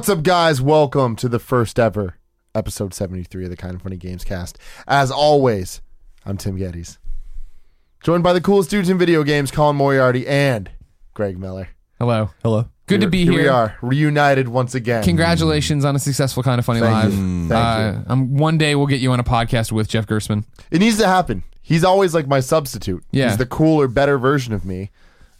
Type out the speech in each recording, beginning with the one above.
What's up, guys? Welcome to the first ever episode 73 of the Kind of Funny Games cast. As always, I'm Tim Gettys. Joined by the coolest dudes in video games, Colin Moriarty and Greg Miller. Hello. Hello. Good to be here. here. we are, reunited once again. Congratulations on a successful kind of funny Thank live. you. Thank uh, you. Um, one day we'll get you on a podcast with Jeff Gerstmann. It needs to happen. He's always like my substitute. Yeah. He's the cooler, better version of me.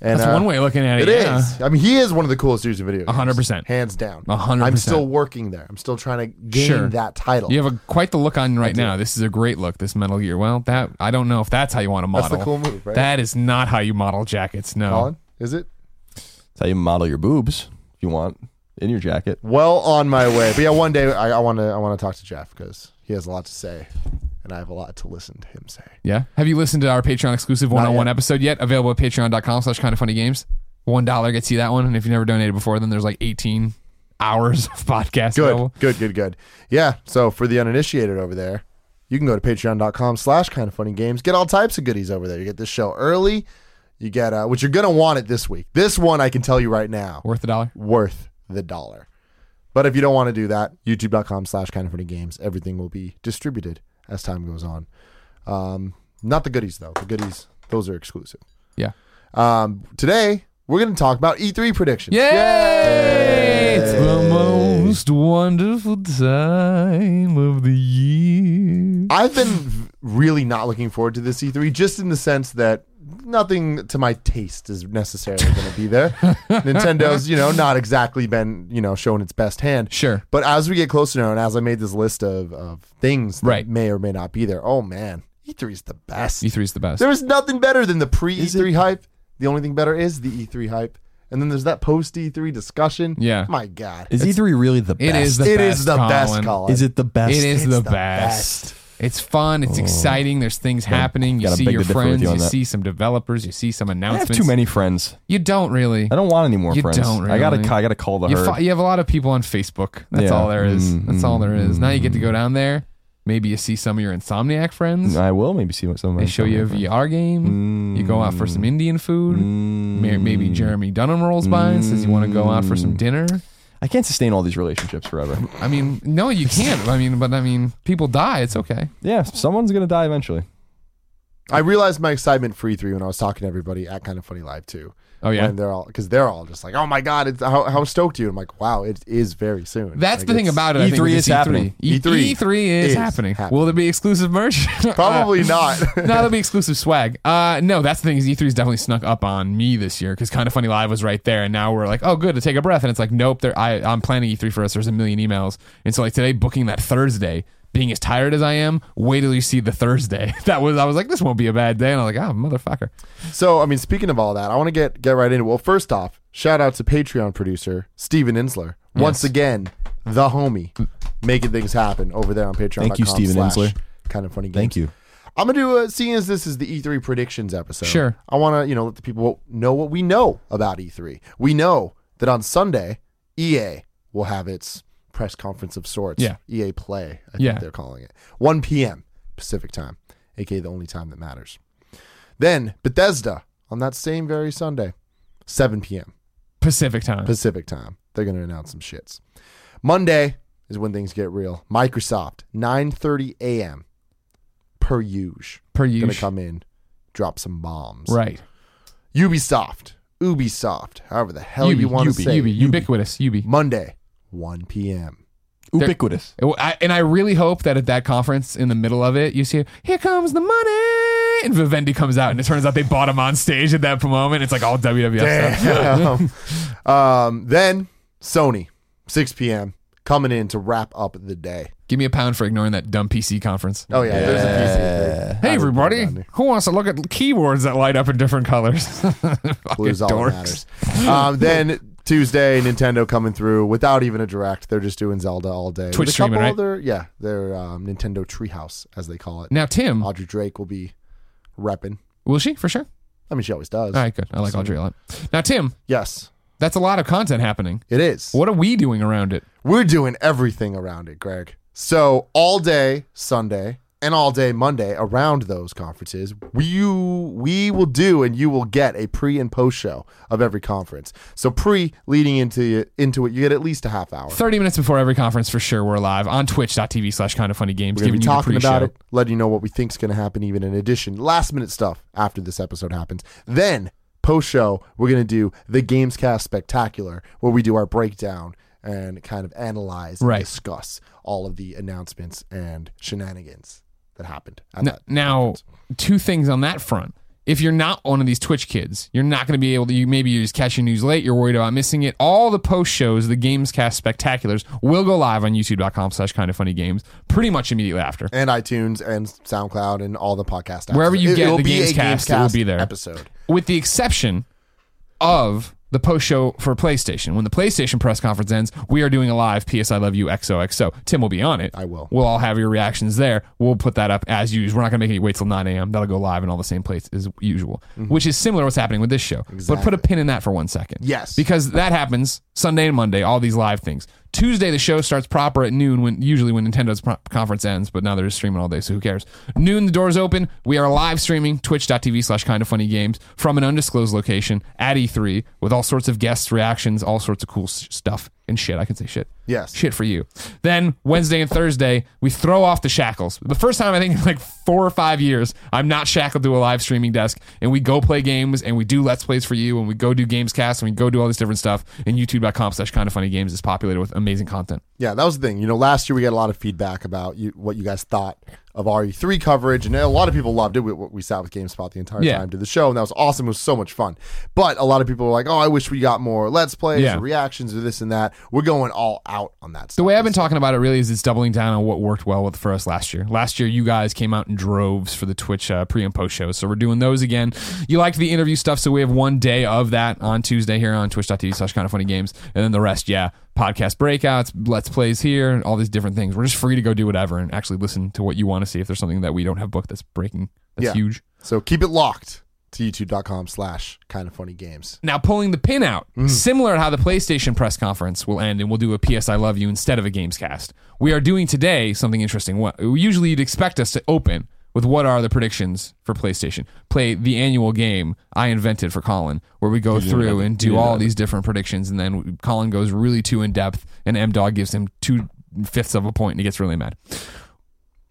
And That's uh, one way of looking at it. It is. yeah. I mean, he is one of the coolest dudes in video games. 100%. Hands down. 100%. I'm still working there. I'm still trying to gain Sure. that title. You have a, quite the look on right now. This is a great look. This Metal Gear. Well, that I don't know if that's how you want to model. That's the cool move, right? That is not how you model jackets. No. Colin, is it? That's how you model your boobs if you want in your jacket. Well on my way. But yeah, one day I want to I want to talk to Jeff because he has a lot to say, and I have a lot to listen to him say. Yeah. Have you listened to our Patreon exclusive one-on-one yet. episode yet? Available at patreon.com slash kind of funny games. One dollar gets you that one. And if you never donated before, then there's like 18 hours of podcast Good, available. good, good, good. Yeah. So for the uninitiated over there, you can go to patreon.com slash kind of funny games. Get all types of goodies over there. You get this show early. You get uh, which you're gonna want it this week. This one I can tell you right now, Worth the dollar? worth the dollar. But if you don't want to do that, youtube.com slash kind of funny games. Everything will be distributed as time goes on. Um, not the goodies though. The goodies, those are exclusive. Yeah. Um, today we're going to talk about E3 predictions. Yay! It's the most wonderful time of the year. I've been really not looking forward to this E3, just in the sense that nothing to my taste is necessarily going to be there. Nintendo's, you know, not exactly been, you know, showing its best hand. Sure. But as we get closer now, and as I made this list of, of things that Right. may or may not be there, oh man, E3 is the best. E3 is the best. There is nothing better than the pre E3 hype. The only thing better is the E3 hype. And then there's that post E3 discussion. Yeah. My God. Is E3 really the best? It is the It best, is the best, Colin. Colin. Is it the best? It is It's the, the best. It's fun. It's exciting. There's things happening. You see your with friends. you You, on that. see some developers. You see some announcements. I have announcements. too many friends. You don't really. I don't want any more friends. You friends. don't I gotta, really. I gotta call the You, herd. fi- you have a lot of people on Facebook. That's Yeah. all there is. Mm, That's all there is. Now you get to mm, go down there. Maybe you see some of your Insomniac friends. I will maybe see what some of my They show you a friends- VR game. You go out for some Indian food. Mm. May- Maybe Jeremy Dunham rolls by and says you want to go out for some Mm. dinner. I can't sustain all these relationships forever. I mean, no, you can't. I mean, but I mean, people die. It's okay. yeah, someone's gonna die eventually. I realized my excitement for E3 when I was talking to everybody at Kind of Funny Live too. Oh yeah. When they're all because they're all just like, oh my god, it's how, how stoked are you? I'm like, wow, it is very soon. That's Like, the thing about it. I think, E3 is happening. E3. E3 E3 is, is happening. happening. Will there be exclusive merch? Probably not. no, there'll be exclusive swag. Uh, no, that's the thing is E3's definitely snuck up on me this year because Kind of Funny Live was right there, and now we're like, oh, good to take a breath, and it's like, nope, there. I I'm planning E3 for us. There's a million emails, and so like today, booking that Thursday. Being as tired as I am, wait till you see the Thursday. That was I was like, this won't be a bad day, and I'm like, oh, motherfucker. so I mean, speaking of all that, I want to get get right into. it. Well, first off, shout out to Patreon producer Steven Insler once Yes. again, the homie, making things happen over there on Patreon. Thank you, Steven Insler. Kind of funny. Games. Thank you. I'm gonna do a seeing as this is the E3 predictions episode. Sure. I want to you know let the people know what we know about E3. We know that on Sunday, EA will have its press conference of sorts. Yeah. EA Play, I Yeah. think they're calling it. 1 p.m. Pacific time, aka the only time that matters. Then Bethesda on that same very Sunday, 7 p.m. Pacific time. Pacific time. They're gonna announce some shits. Monday is when things get real. Microsoft, 9:30 a.m. per usual per gonna come in, drop some bombs. Right. Ubisoft, Ubisoft, however the hell you want to Ubi, say. Ubi, ubiquitous, Ubi. Monday, 1 p.m. Ubiquitous. I, and I really hope that at that conference, in the middle of it, you see, "Here comes the money," and Vivendi comes out, and it turns out they bought him on stage at that moment. It's like all WWF stuff. um, then Sony, 6 p.m. coming in to wrap up the day. Give me a pound for ignoring that dumb PC conference. Oh yeah, there's a PC. Yeah. Hey everybody, who wants to look at keyboards that light up in different colors? Blues all that dorks. matters. Um, then Tuesday, Nintendo coming through without even a direct. They're just doing Zelda all day. Twitch With a couple streaming, right? Other, yeah, their um, Nintendo Treehouse, as they call it. Now Tim, Audrey Drake will be repping. will she for sure? I mean, she always does. All right, good. I like Audrey a lot. Now Tim, Yes, that's a lot of content happening. it is. What are we doing around it? We're doing everything around it, Greg. So all day Sunday, and all day Monday around those conferences, we we will do and you will get a pre and post show of every conference. So pre leading into into it, you get at least a half hour. 30 minutes before every conference for sure, we're live on twitch.tv slash kind of funny games, giving be you the talking pre-show. about it, letting you know what we think's going to happen. Even in addition, last minute stuff after this episode happens. Then post show, we're going to do the Gamescast Spectacular, where we do our breakdown and kind of analyze and discuss all of the announcements and shenanigans that happened. At N- that now, two things on that front. If you're not one of these Twitch kids, you're not going to be able to. You maybe you just catch your news late. You're worried about missing it. All the post shows, the Gamescast spectaculars, will go live on YouTube.com/slash Kind of Funny Games pretty much immediately after. and iTunes and SoundCloud and all the podcast apps. Wherever you It- get the be Gamescast, it will be there. Episode. with the exception of the post show for PlayStation. When the PlayStation press conference ends, we are doing a live PS I Love You XOXO. Tim will be on it. I will. We'll all have your reactions there. We'll put that up as usual. We're not going to make it wait till 9 a.m. That'll go live in all the same place as usual, mm-hmm. which is similar to what's happening with this show. But put a pin in that for one second. Yes. Because that happens Sunday and Monday, all these live things. Tuesday, the show starts proper at noon, when usually when Nintendo's pro- conference ends, but now they're just streaming all day, so who cares? Noon, the doors open. We are live streaming twitch.tv slash kind of funny games from an undisclosed location at E3 with all sorts of guests, reactions, all sorts of cool s- stuff and shit. I can say shit. Yes. Shit for you. Then Wednesday and Thursday, we throw off the shackles. The first time I think in like four or five years, I'm not shackled to a live streaming desk, and we go play games and we do let's plays for you, and we go do games cast, and we go do all this different stuff. And YouTube.com slash kind of funny games is populated with amazing content. Yeah, that was the thing. You know, last year we got a lot of feedback about you, what you guys thought of RE3 coverage, and a lot of people loved it. We, we sat with GameSpot the entire Yeah. time, did the show, and that was awesome. It was so much fun. But a lot of people were like, "Oh, I wish we got more Let's Plays, Yeah. or reactions, or this and that." We're going all out on that. Stuff The way I've been talking about it really is it's doubling down on what worked well with for us last year. Last year, you guys came out in droves for the Twitch uh, pre and post shows, so we're doing those again. You liked the interview stuff, so we have one day of that on Tuesday here on twitch.tv slash kind of funny games, and then the rest, yeah, podcast breakouts, let's plays here, all these different things. We're just free to go do whatever and actually listen to what you want to see if there's something that we don't have booked that's breaking. That's Yeah. huge. So keep it locked to youtube.com slash kind of funny games. Now pulling the pin out, mm. similar to how the PlayStation press conference will end, and we'll do a PS I Love You instead of a Games Cast. We are doing today something interesting. What usually you'd expect us to open with what are the predictions for PlayStation? Play the annual game I invented for Colin, where we go through and do all these different predictions, and then Colin goes really too in depth, and M Dog gives him two fifths of a point, and he gets really mad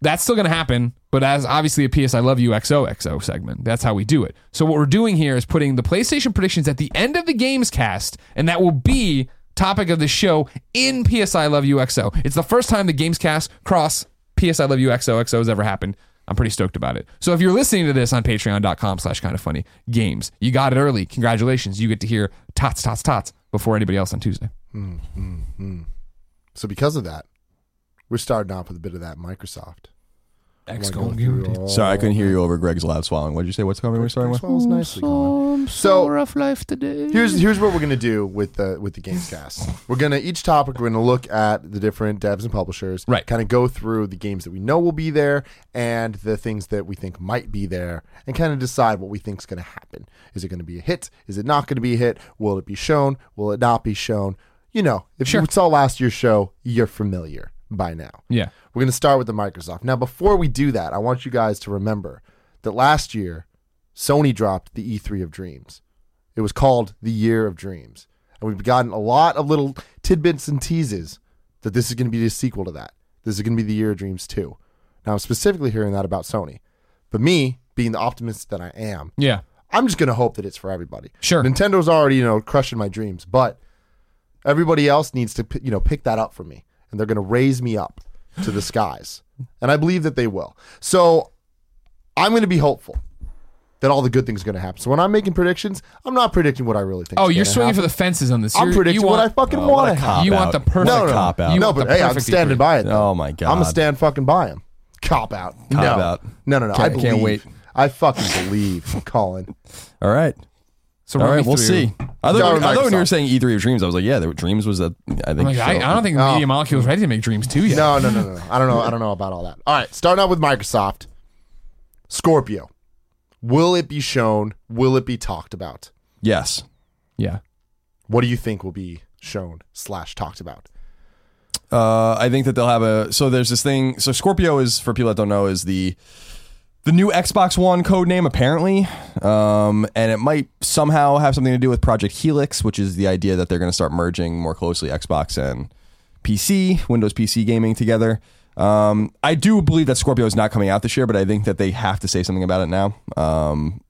that's still going to happen, but as obviously a PS I Love You XOXO segment. That's how we do it. So what we're doing here is putting the PlayStation predictions at the end of the games cast, and that will be topic of the show in PS I Love You XO. It's the first time the games cast cross PS I Love You XOXO has ever happened. I'm pretty stoked about it. So if you're listening to this on patreon.com slash kind of funny games, you got it early. Congratulations. You get to hear tots, tots, tots before anybody else on Tuesday. Hmm, hmm, hmm. So because of that, we're starting off with a bit of that Microsoft. X Wanna go through all- Sorry, I couldn't hear you over Greg's loud swallowing. What did you say? What's coming? We're starting with. Swallows nicely, Colin. So- rough life today. Here's here's what we're gonna do with the with the Gamescast. We're gonna each topic we're gonna look at the different devs and publishers, Right. Kind of go through the games that we know will be there and the things that we think might be there, and kind of decide what we think is gonna happen. Is it gonna be a hit? Is it not gonna be a hit? Will it be shown? Will it not be shown? You know, if Sure. you saw last year's show, you're familiar by now. Yeah. We're going to start with the Microsoft. Now, before we do that, I want you guys to remember that last year, Sony dropped the E3 of Dreams. It was called the Year of Dreams. And we've gotten a lot of little tidbits and teases that this is going to be the sequel to that. This is going to be the Year of Dreams 2. Now, I'm specifically hearing that about Sony. But me, being the optimist that I am, Yeah. I'm just going to hope that it's for everybody. Sure. Nintendo's already, you know, crushing my dreams, but everybody else needs to, you know, pick that up for me, and they're going to raise me up to the skies, and I believe that they will. So I'm going to be hopeful that all the good things are going to happen. So when I'm making predictions, I'm not predicting what I really think. Oh, is you're gonna swinging for the fences on this. I'm You're- predicting you want, what I fucking Oh, want to happen. You out. want the perfect No, no, cop out. You no, want but hey, I'm standing E3. by it. Though. Oh, my God. I'm gonna stand fucking by him. Cop out. Cop no. out. No, no, no. I Can't- believe. can't wait. I fucking believe, Colin. All right. So All run me right. We'll see. I thought, with I thought when you were saying E3 of Dreams, I was like, yeah, there, Dreams was a. I I'm think. like, I, so. I don't think Oh. Media Molecule's ready to make Dreams too yet. No, no, no, no, no. I don't know. I don't know about all that. All right, starting out with Microsoft. Scorpio. Will it be shown? Will it be talked about? Yes. Yeah. What do you think will be shown slash talked about? Uh, I think that they'll have a. So there's this thing. So Scorpio is for people that don't know is the the new Xbox One code name apparently, um, and it might somehow have something to do with Project Helix, which is the idea that they're going to start merging more closely Xbox and PC, Windows PC gaming together. Um, I do believe that Scorpio is not coming out this year, but I think that they have to say something about it now um,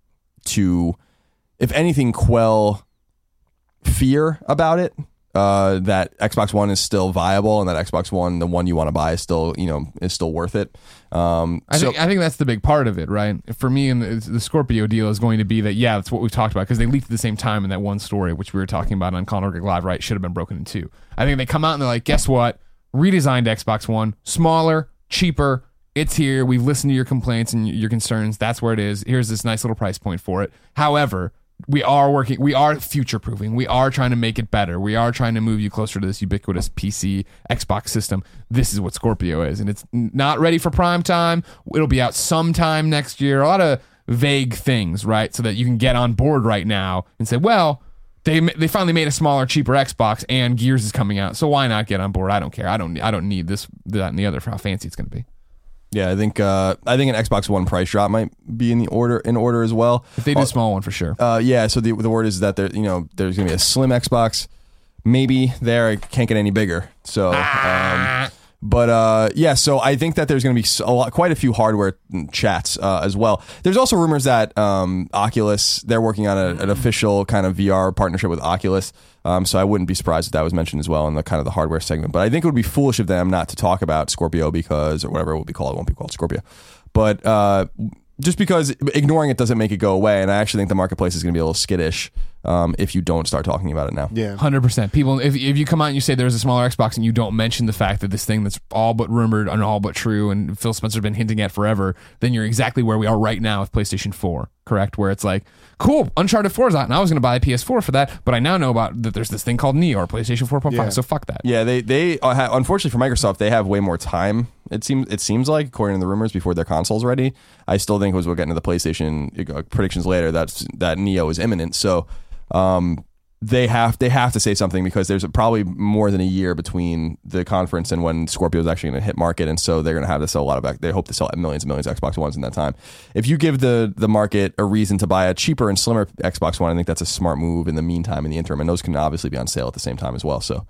to, if anything, quell fear about it. Uh, that Xbox One is still viable, and that Xbox One, the one you want to buy, is still you know is still worth it. Um, I so- think I think that's the big part of it, right? For me, and the, the Scorpio deal is going to be that yeah, that's what we've talked about because they leaked at the same time in that one story, which we were talking about on Colin Greg Live, right? Should have been broken in two. I think they come out and they're like, guess what? Redesigned Xbox One, smaller, cheaper. It's here. We've listened to your complaints and your concerns. That's where it is. Here's this nice little price point for it. However, we are working we are future proofing we are trying to make it better. We are trying to move you closer to this ubiquitous pc xbox system. This is what scorpio is and it's not ready for prime time. It'll be out sometime next year. A lot of vague things right so that you can get on board right now and say well they they finally made a smaller cheaper xbox and gears is coming out so why not get on board? I don't care. I don't i don't need this that and the other for how fancy it's going to be Yeah, I think uh, I think an Xbox One price drop might be in the order in order as well. if they do a small one for sure Uh, yeah, so the the word is that there you know there's gonna be a slim Xbox, maybe there it can't get any bigger. So, um, but uh, yeah, so I think that there's gonna be s- a lot, quite a few hardware chats uh, as well. There's also rumors that um, Oculus they're working on a, an official kind of VR partnership with Oculus. Um, so I wouldn't be surprised if that was mentioned as well in the kind of the hardware segment. But I think it would be foolish of them not to talk about Scorpio because or whatever it will be called. It won't be called Scorpio, but uh, just because ignoring it doesn't make it go away. And I actually think the marketplace is going to be a little skittish um, if you don't start talking about it now. Yeah. Hundred percent. People, if, if you come out and you say there's a smaller Xbox and you don't mention the fact that this thing that's all but rumored and all but true, and Phil Spencer's been hinting at forever, then you're exactly where we are right now with PlayStation Four. Correct? Where it's like, cool, Uncharted Four is out, and I was going to buy a PS4 for that, but I now know about that. There's this thing called Neo or PlayStation 4.5. Yeah. So fuck that. Yeah, they they uh, ha- unfortunately for Microsoft they have way more time. It seems it seems like according to the rumors before their console's ready. I still think as we'll get into the PlayStation uh, predictions later that that Neo is imminent. So um, they have they have to say something because there's probably more than a year between the conference and when Scorpio is actually going to hit market, and so they're going to have to sell a lot of. They hope to sell millions and millions of Xbox Ones in that time. If you give the the market a reason to buy a cheaper and slimmer Xbox One, I think that's a smart move in the meantime in the interim, and those can obviously be on sale at the same time as well. So.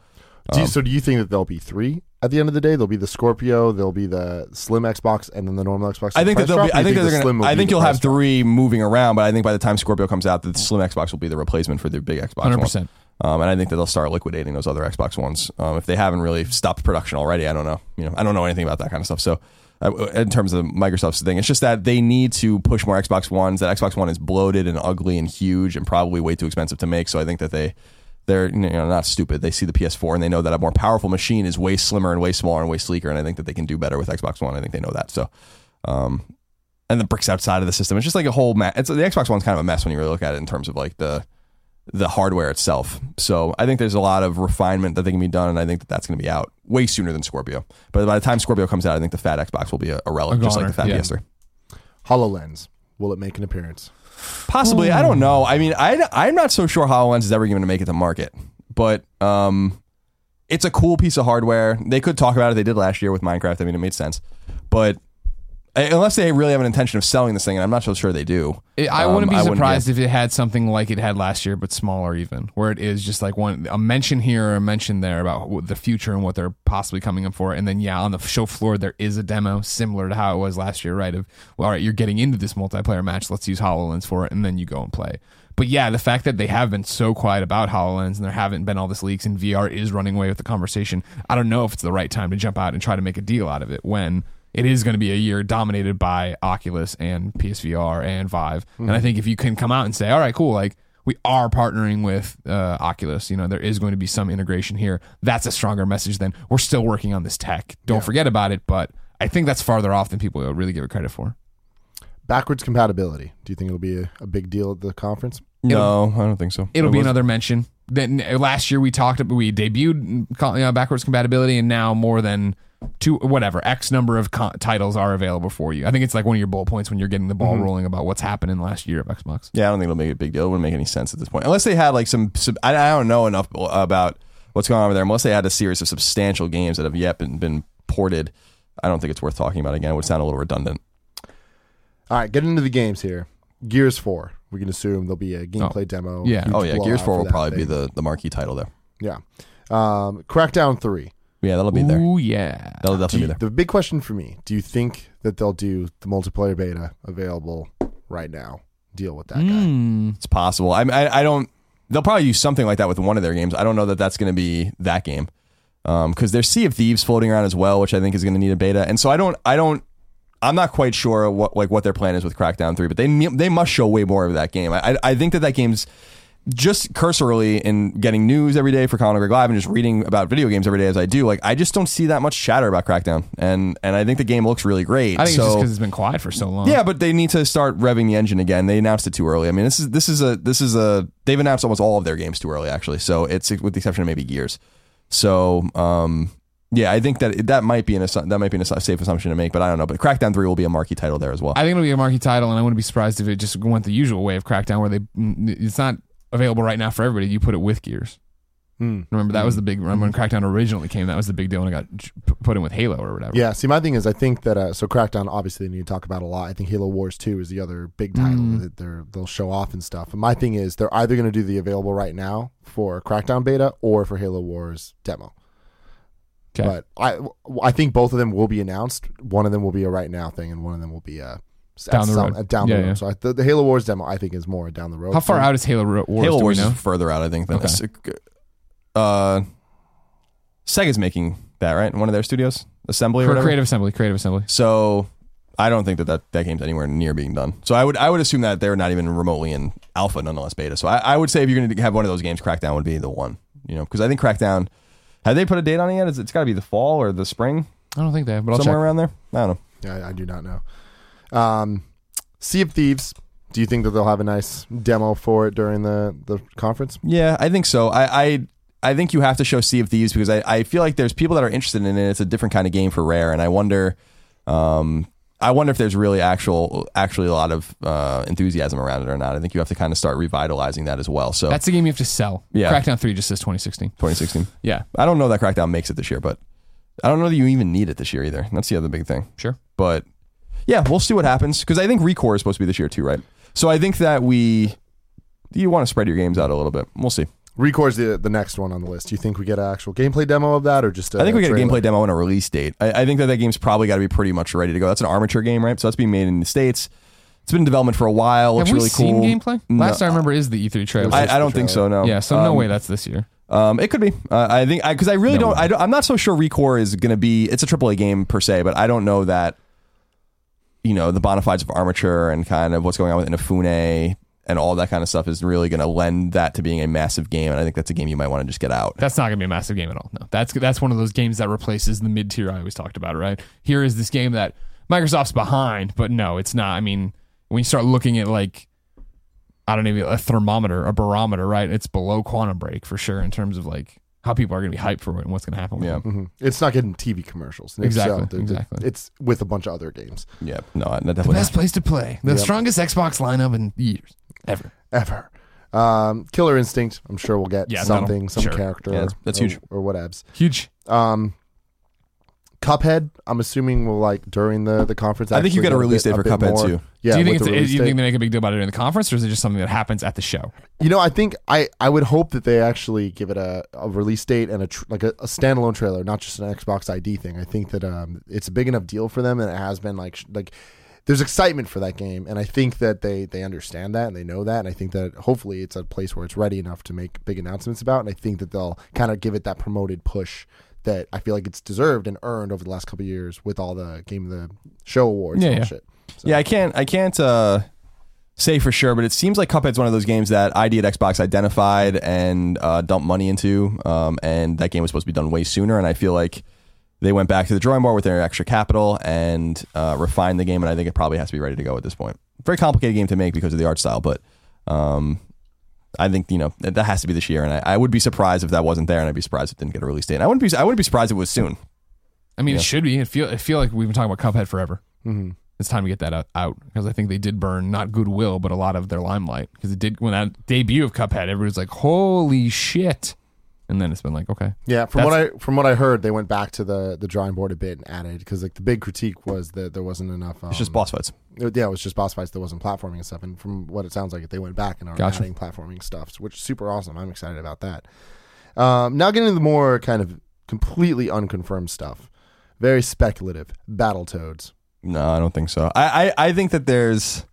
Do you, so do you think that there'll be three at the end of the day? There'll be the Scorpio, there'll be the slim Xbox, and then the normal Xbox. I think that they'll be. I you think they're slim gonna. will I think you'll price have drop? three moving around, but I think by the time Scorpio comes out, the Slim Xbox will be the replacement for the big Xbox. one. 100%. Um, and I think that they'll start liquidating those other Xbox ones um, if they haven't really stopped production already. I don't know. You know, I don't know anything about that kind of stuff. So. Uh, in terms of Microsoft's thing, it's just that they need to push more Xbox Ones. That Xbox One is bloated and ugly and huge and probably way too expensive to make. So I think that they they're you know not stupid. They see the PS4 and they know that a more powerful machine is way slimmer and way smaller and way sleeker. And I think that they can do better with Xbox One. I think they know that. So, um, and the bricks outside of the system. It's just like a whole mess. It's the Xbox One's kind of a mess when you really look at it in terms of like the the hardware itself. So I think there's a lot of refinement that they can be done, and I think that that's going to be out way sooner than Scorpio. But by the time Scorpio comes out, I think the fat Xbox will be a, a relic, A just like the fat yeah. PS3. Hololens. Will it make an appearance? Possibly, I don't know. I mean, I I'm not so sure Hololens is ever going to make it to market, but um, it's a cool piece of hardware. They could talk about it. They did last year with Minecraft. I mean, it made sense, but unless they really have an intention of selling this thing, and I'm not so sure they do. It, I um, wouldn't be I surprised if it had something like it had last year, but smaller even, where it is just like one a mention here or a mention there about the future and what they're possibly coming up for, and then yeah, on the show floor there is a demo similar to how it was last year, right? Of well, all right, you're getting into this multiplayer match, let's use Hololens for it, and then you go and play. But yeah, the fact that they have been so quiet about Hololens and there haven't been all this leaks and VR is running away with the conversation, I don't know if it's the right time to jump out and try to make a deal out of it when it is going to be a year dominated by Oculus and PSVR and Vive. And I think if you can come out and say, all right, cool, like we are partnering with uh, Oculus, you know, there is going to be some integration here. That's a stronger message than we're still working on this tech. Don't forget about it. But I think that's farther off than people really give it credit for. Backwards compatibility. Do you think it'll be a, a big deal at the conference? No, I don't think so. It'll It be was- another mention. Then uh, last year we talked, we debuted you know, backwards compatibility, and now more than two, whatever X number of co- titles are available for you. I think it's like one of your bullet points when you're getting the ball rolling about what's happening last year of Xbox. Yeah, I don't think it'll make a big deal. It wouldn't make any sense at this point, unless they had like some. some I, I don't know enough about what's going on over there. Unless they had a series of substantial games that have yet been, been ported, I don't think it's worth talking about again. It would sound a little redundant. All right, get into the games here. Gears 4. We can assume there'll be a gameplay demo. yeah. Oh yeah, Gears Four will that probably be the, the marquee title there. Yeah. Um, Crackdown 3. Yeah, that'll be there. Ooh, yeah. That'll definitely you- be there. the big question for me do you think that they'll do the multiplayer beta available right now? Deal with that guy. Mm. It's possible. I, I I don't. They'll probably use something like that with one of their games. I don't know that that's going to be that game because there's Sea of Thieves floating around as well, which I think is going to need a beta. And so I don't. I don't. I'm not quite sure what like what their plan is with Crackdown Three, but they they must show way more of that game. I I, I think that that game's just cursorily in getting news every day for Colin Greg Live and just reading about video games every day as I do. Like I just don't see that much chatter about Crackdown, and and I think the game looks really great. I think so, it's just because it's been quiet for so long. yeah, but they need to start revving the engine again. They announced it too early. I mean, this is this is a this is a they've announced almost all of their games too early actually. So it's with the exception of maybe Gears. So um yeah, I think that that might be an assu- that might be a safe assumption to make, but I don't know. But Crackdown Three will be a marquee title there as well. I think it'll be a marquee title, and I wouldn't be surprised if it just went the usual way of Crackdown, where they it's not available right now for everybody. You put it with Gears. Hmm. Remember that was the big. Remember when Crackdown originally came? That was the big deal when it got put in with Halo or whatever. Yeah, see, my thing is, I think that uh, so Crackdown obviously they need to talk about a lot. I think Halo Wars Two is the other big title Mm. that they're they'll show off and stuff. And my thing is, they're either going to do the available right now for Crackdown beta or for Halo Wars demo. Okay. But I I think both of them will be announced. One of them will be a right now thing, and one of them will be a Down the road. uh, down Yeah, the road. yeah. So I, the, the Halo Wars demo, I think, is more down the road. How far out is Halo Wars? Halo Wars is further out, I think. Than Okay. uh, Sega's making that right in one of their studios, Assembly or For whatever. Creative Assembly. Creative Assembly. So I don't think that, that that game's anywhere near being done. So I would I would assume that they're not even remotely in alpha, nonetheless beta. So I, I would say if you're going to have one of those games, Crackdown would be the one. You know, because I think Crackdown. Have they put a date on it yet? Is it, it's got to be the fall or the spring, I don't think they have, but I'll somewhere check. around there. I don't know. Yeah, I do not know. Um, sea of Thieves. Do you think that they'll have a nice demo for it during the the conference? Yeah, I think so. I I, I think you have to show Sea of Thieves because I, I feel like there's people that are interested in it. It's a different kind of game for Rare, and I wonder, um, I wonder if there's really actual actually a lot of uh, enthusiasm around it or not. I think you have to kind of start revitalizing that as well. So That's the game you have to sell. Yeah. Crackdown 3 just says 2016. 2016. Yeah. I don't know that Crackdown makes it this year, but I don't know that you even need it this year either. That's the other big thing. Sure. But yeah, we'll see what happens because I think Recore is supposed to be this year too, right? So I think that we you want to spread your games out a little bit. We'll see. Recore's the the next one on the list. Do you think we get an actual gameplay demo of that, or just? I I think we get a gameplay demo and a release date. I, I think that that game's probably got to be pretty much ready to go. That's an armature game, right? So that's being made in the states. It's been in development for a while. Looks have we really seen cool. gameplay? No. Last I remember is the E3 trailer. I, I don't think so. No. yeah, so no Um, way that's this year. Um, it could be. Uh, I think because I, really No don't. I don't. I'm not so sure. Recore is going to be. It's a AAA game per se, but I don't know that. You know the bona fides of armature and kind of what's going on with Inafune and all that kind of stuff is really going to lend that to being a massive game. And I think that's a game you might want to just get out. That's not going to be a massive game at all. No, that's that's one of those games that replaces the mid tier I always talked about. Right here is this game that Microsoft's behind, but no, it's not. I mean, when you start looking at like, I don't even a thermometer, a barometer, right? It's below Quantum Break for sure in terms of like how people are going to be hyped for it and what's going to happen. With Yeah. it. hmm It's not getting TV commercials. And Exactly, so, th- th- exactly. It's with a bunch of other games Yeah. No, that the definitely. best place to play, the Yep. strongest Xbox lineup in years ever. ever. Um, Killer Instinct. I'm sure we'll get Yeah, something, some sure. character. Yeah, that's- that's or, huge. or whatevs. Huge. Um, Cuphead. I'm assuming will like during the the conference. I think you get a release date for Cuphead more- too. Yeah, Do you think it's you think they make a big deal about it during the conference, or is it just something that happens at the show? You know, I think I, I would hope that they actually give it a, a release date and a tr- like a, a standalone trailer, not just an Xbox ID thing. I think that um, it's a big enough deal for them, and it has been like sh- like there's excitement for that game, and I think that they they understand that and they know that, and I think that hopefully it's a place where it's ready enough to make big announcements about, and I think that they'll kind of give it that promoted push that I feel like it's deserved and earned over the last couple of years with all the game of the show awards Yeah, and yeah. shit. Yeah, I can't. I can't uh, say for sure, but it seems like Cuphead's one of those games that ID at Xbox identified and uh, dumped money into, um, and that game was supposed to be done way sooner. And I feel like they went back to the drawing board with their extra capital and uh, refined the game. And I think it probably has to be ready to go at this point. Very complicated game to make because of the art style, but um, I think you know that that has to be this year. And I, I would be surprised if that wasn't there, and I'd be surprised if it didn't get a release date. And I wouldn't be. I wouldn't be surprised if it was soon. I mean, Yeah. it should be. It feel I feel like we've been talking about Cuphead forever. hmm It's time to get that out, out because I think they did burn not goodwill, but a lot of their limelight because it did when that debut of Cuphead, everybody was like, "Holy shit!" and then it's been like, okay, Yeah, from what I from what I heard, they went back to the the drawing board a bit and added because like the big critique was that there wasn't enough. Um, It's just boss fights. It- yeah, it was just boss fights. There wasn't platforming and stuff. And from what it sounds like, if they went back and are Gotcha. adding platforming stuff, which is super awesome. I'm excited about that. Um, now getting into the more kind of completely unconfirmed stuff, very speculative. Battletoads. No, I don't think so. I, I, I think that there's.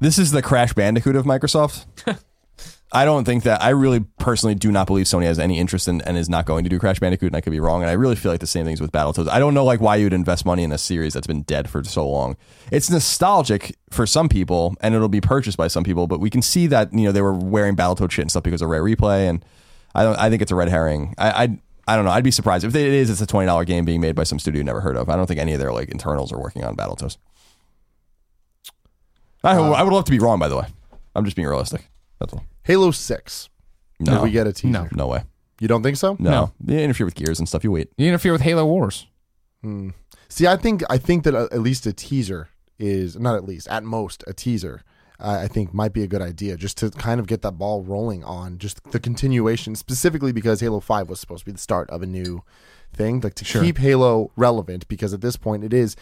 This is the Crash Bandicoot of Microsoft. I don't think that. I really personally do not believe Sony has any interest in and is not going to do Crash Bandicoot, and I could be wrong. And I really feel like the same things with Battletoads. I don't know like why you'd invest money in a series that's been dead for so long. It's nostalgic for some people, and it'll be purchased by some people. But we can see that you know they were wearing Battletoad shit and stuff because of Rare Replay, and I don't. I think it's a red herring. I. I I don't know. I'd be surprised if it is. It's a twenty dollar game being made by some studio you never heard of. I don't think any of their like internals are working on Battletoads. I, I would love to be wrong. By the way, I'm just being realistic. That's all. Halo Six. No, Did we get a teaser? No. no way. You don't think so? No, they interfere with gears and stuff. You wait. you interfere with Halo Wars. Hmm. See, I think I think that uh, at least a teaser is not at least at most a teaser. Uh, I think might be a good idea just to kind of get that ball rolling on just the continuation, specifically because Halo Five was supposed to be the start of a new thing, like to Sure. keep Halo relevant because at this point it is.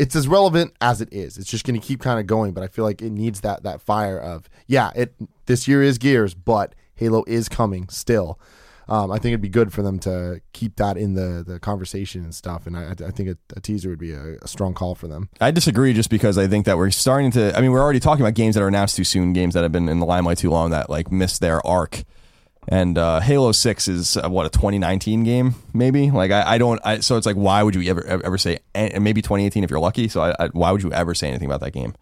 It's as relevant as it is. It's just going to keep kind of going, but I feel like it needs that that fire of yeah. It this year is Gears, but Halo is coming still. Um, I think it'd be good for them to keep that in the, the conversation and stuff. And I, I think a, a teaser would be a, a strong call for them. I disagree just because I think that we're starting to. I mean, we're already talking about games that are announced too soon, games that have been in the limelight too long that like missed their arc. And uh, Halo Six is uh, what a 2019 game, maybe. Like I, I don't. I, so it's like, why would you ever ever say? And maybe 2018 if you're lucky. So I, I, why would you ever say anything about that game?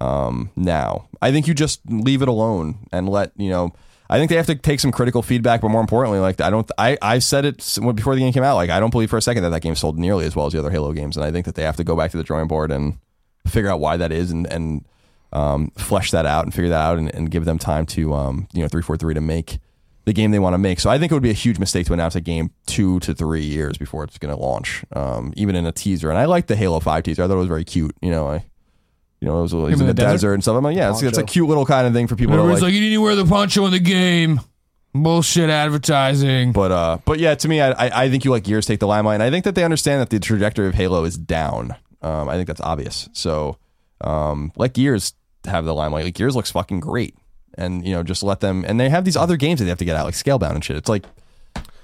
Um, now I think you just leave it alone and let you know. I think they have to take some critical feedback, but more importantly, like I don't. I I said it before the game came out. Like I don't believe for a second that that game sold nearly as well as the other Halo games, and I think that they have to go back to the drawing board and figure out why that is and and um, flesh that out and figure that out and, and give them time to um, you know three four three to make the game they want to make. So I think it would be a huge mistake to announce a game two to three years before it's going to launch, um, even in a teaser. And I like the Halo Five teaser. I thought it was very cute. You know, I you know it was, it was in, the, desert? desert? and stuff. I'm like, yeah, it's, it's a cute little kind of thing for people to Everybody's like. like, you didn't wear the poncho in the game. Bullshit advertising. But uh, but yeah, to me, I, I I think you like Gears take the limelight. And I think that they understand that the trajectory of Halo is down. Um, I think that's obvious. So, um, let Gears have the limelight. Like Gears looks fucking great, and you know, just let them. And they have these other games that they have to get out, like Scalebound and shit. It's like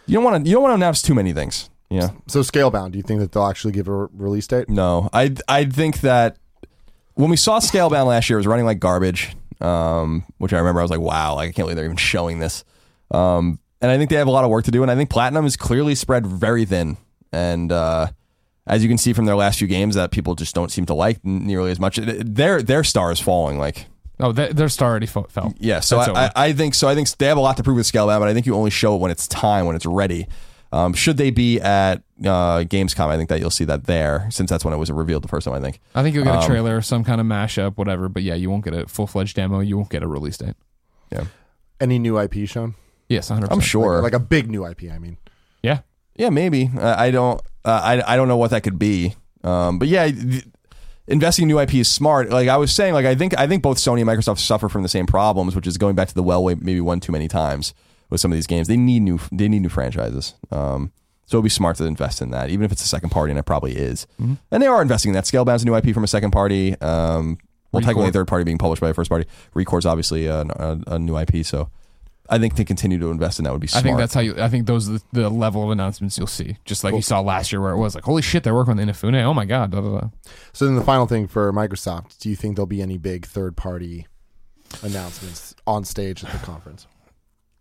you don't want to you don't want to announce too many things. Yeah, So Scalebound, do you think that they'll actually give a re- release date? no, I I think that when we saw Scalebound last year, it was running like garbage. Um, which I remember, I was like, wow, like I can't believe they're even showing this. Um, and I think they have a lot of work to do. And I think Platinum is clearly spread very thin. And uh, as you can see from their last few games, that people just don't seem to like nearly as much. Their their star is falling. Like oh, th- their star already fo- fell. yeah, so That's I, over. I, I think so. I think they have a lot to prove with Scalebound, but I think you only show it when it's time, when it's ready. Um, should they be at uh, Gamescom, I think that you'll see that there, since that's when it was revealed the first time. I think. I think you'll get a Um, trailer, some kind of mashup, whatever. But yeah, you won't get a full fledged demo. You won't get a release date. Yeah, Any new IP shown? Yes, 100. I'm sure. Like, like a big new IP, I mean. Yeah, Yeah, maybe. I, I don't. Uh, I I don't know what that could be. Um, but yeah, th- investing in new IP is smart. Like I was saying, like I think I think both Sony and Microsoft suffer from the same problems, which is going back to the well way maybe one too many times with some of these games. They need new. They need new franchises. Um, so it'd be smart to invest in that, even if it's a second party, and it probably is. Mm-hmm. And they are investing in that. Scalebound's a new IP from a second party. Um, well, Recore. technically a third party being published by a first party. Recore's obviously a, a, a new IP. So I think to continue to invest in that would be I think that's how you. I think those are the, the level of announcements you'll see. Just like you saw last year, where it was like, holy shit, they're working on the Inafune. Oh my god. Da, da, da. So then the final thing for Microsoft, do you think there'll be any big third party announcements on stage at the conference?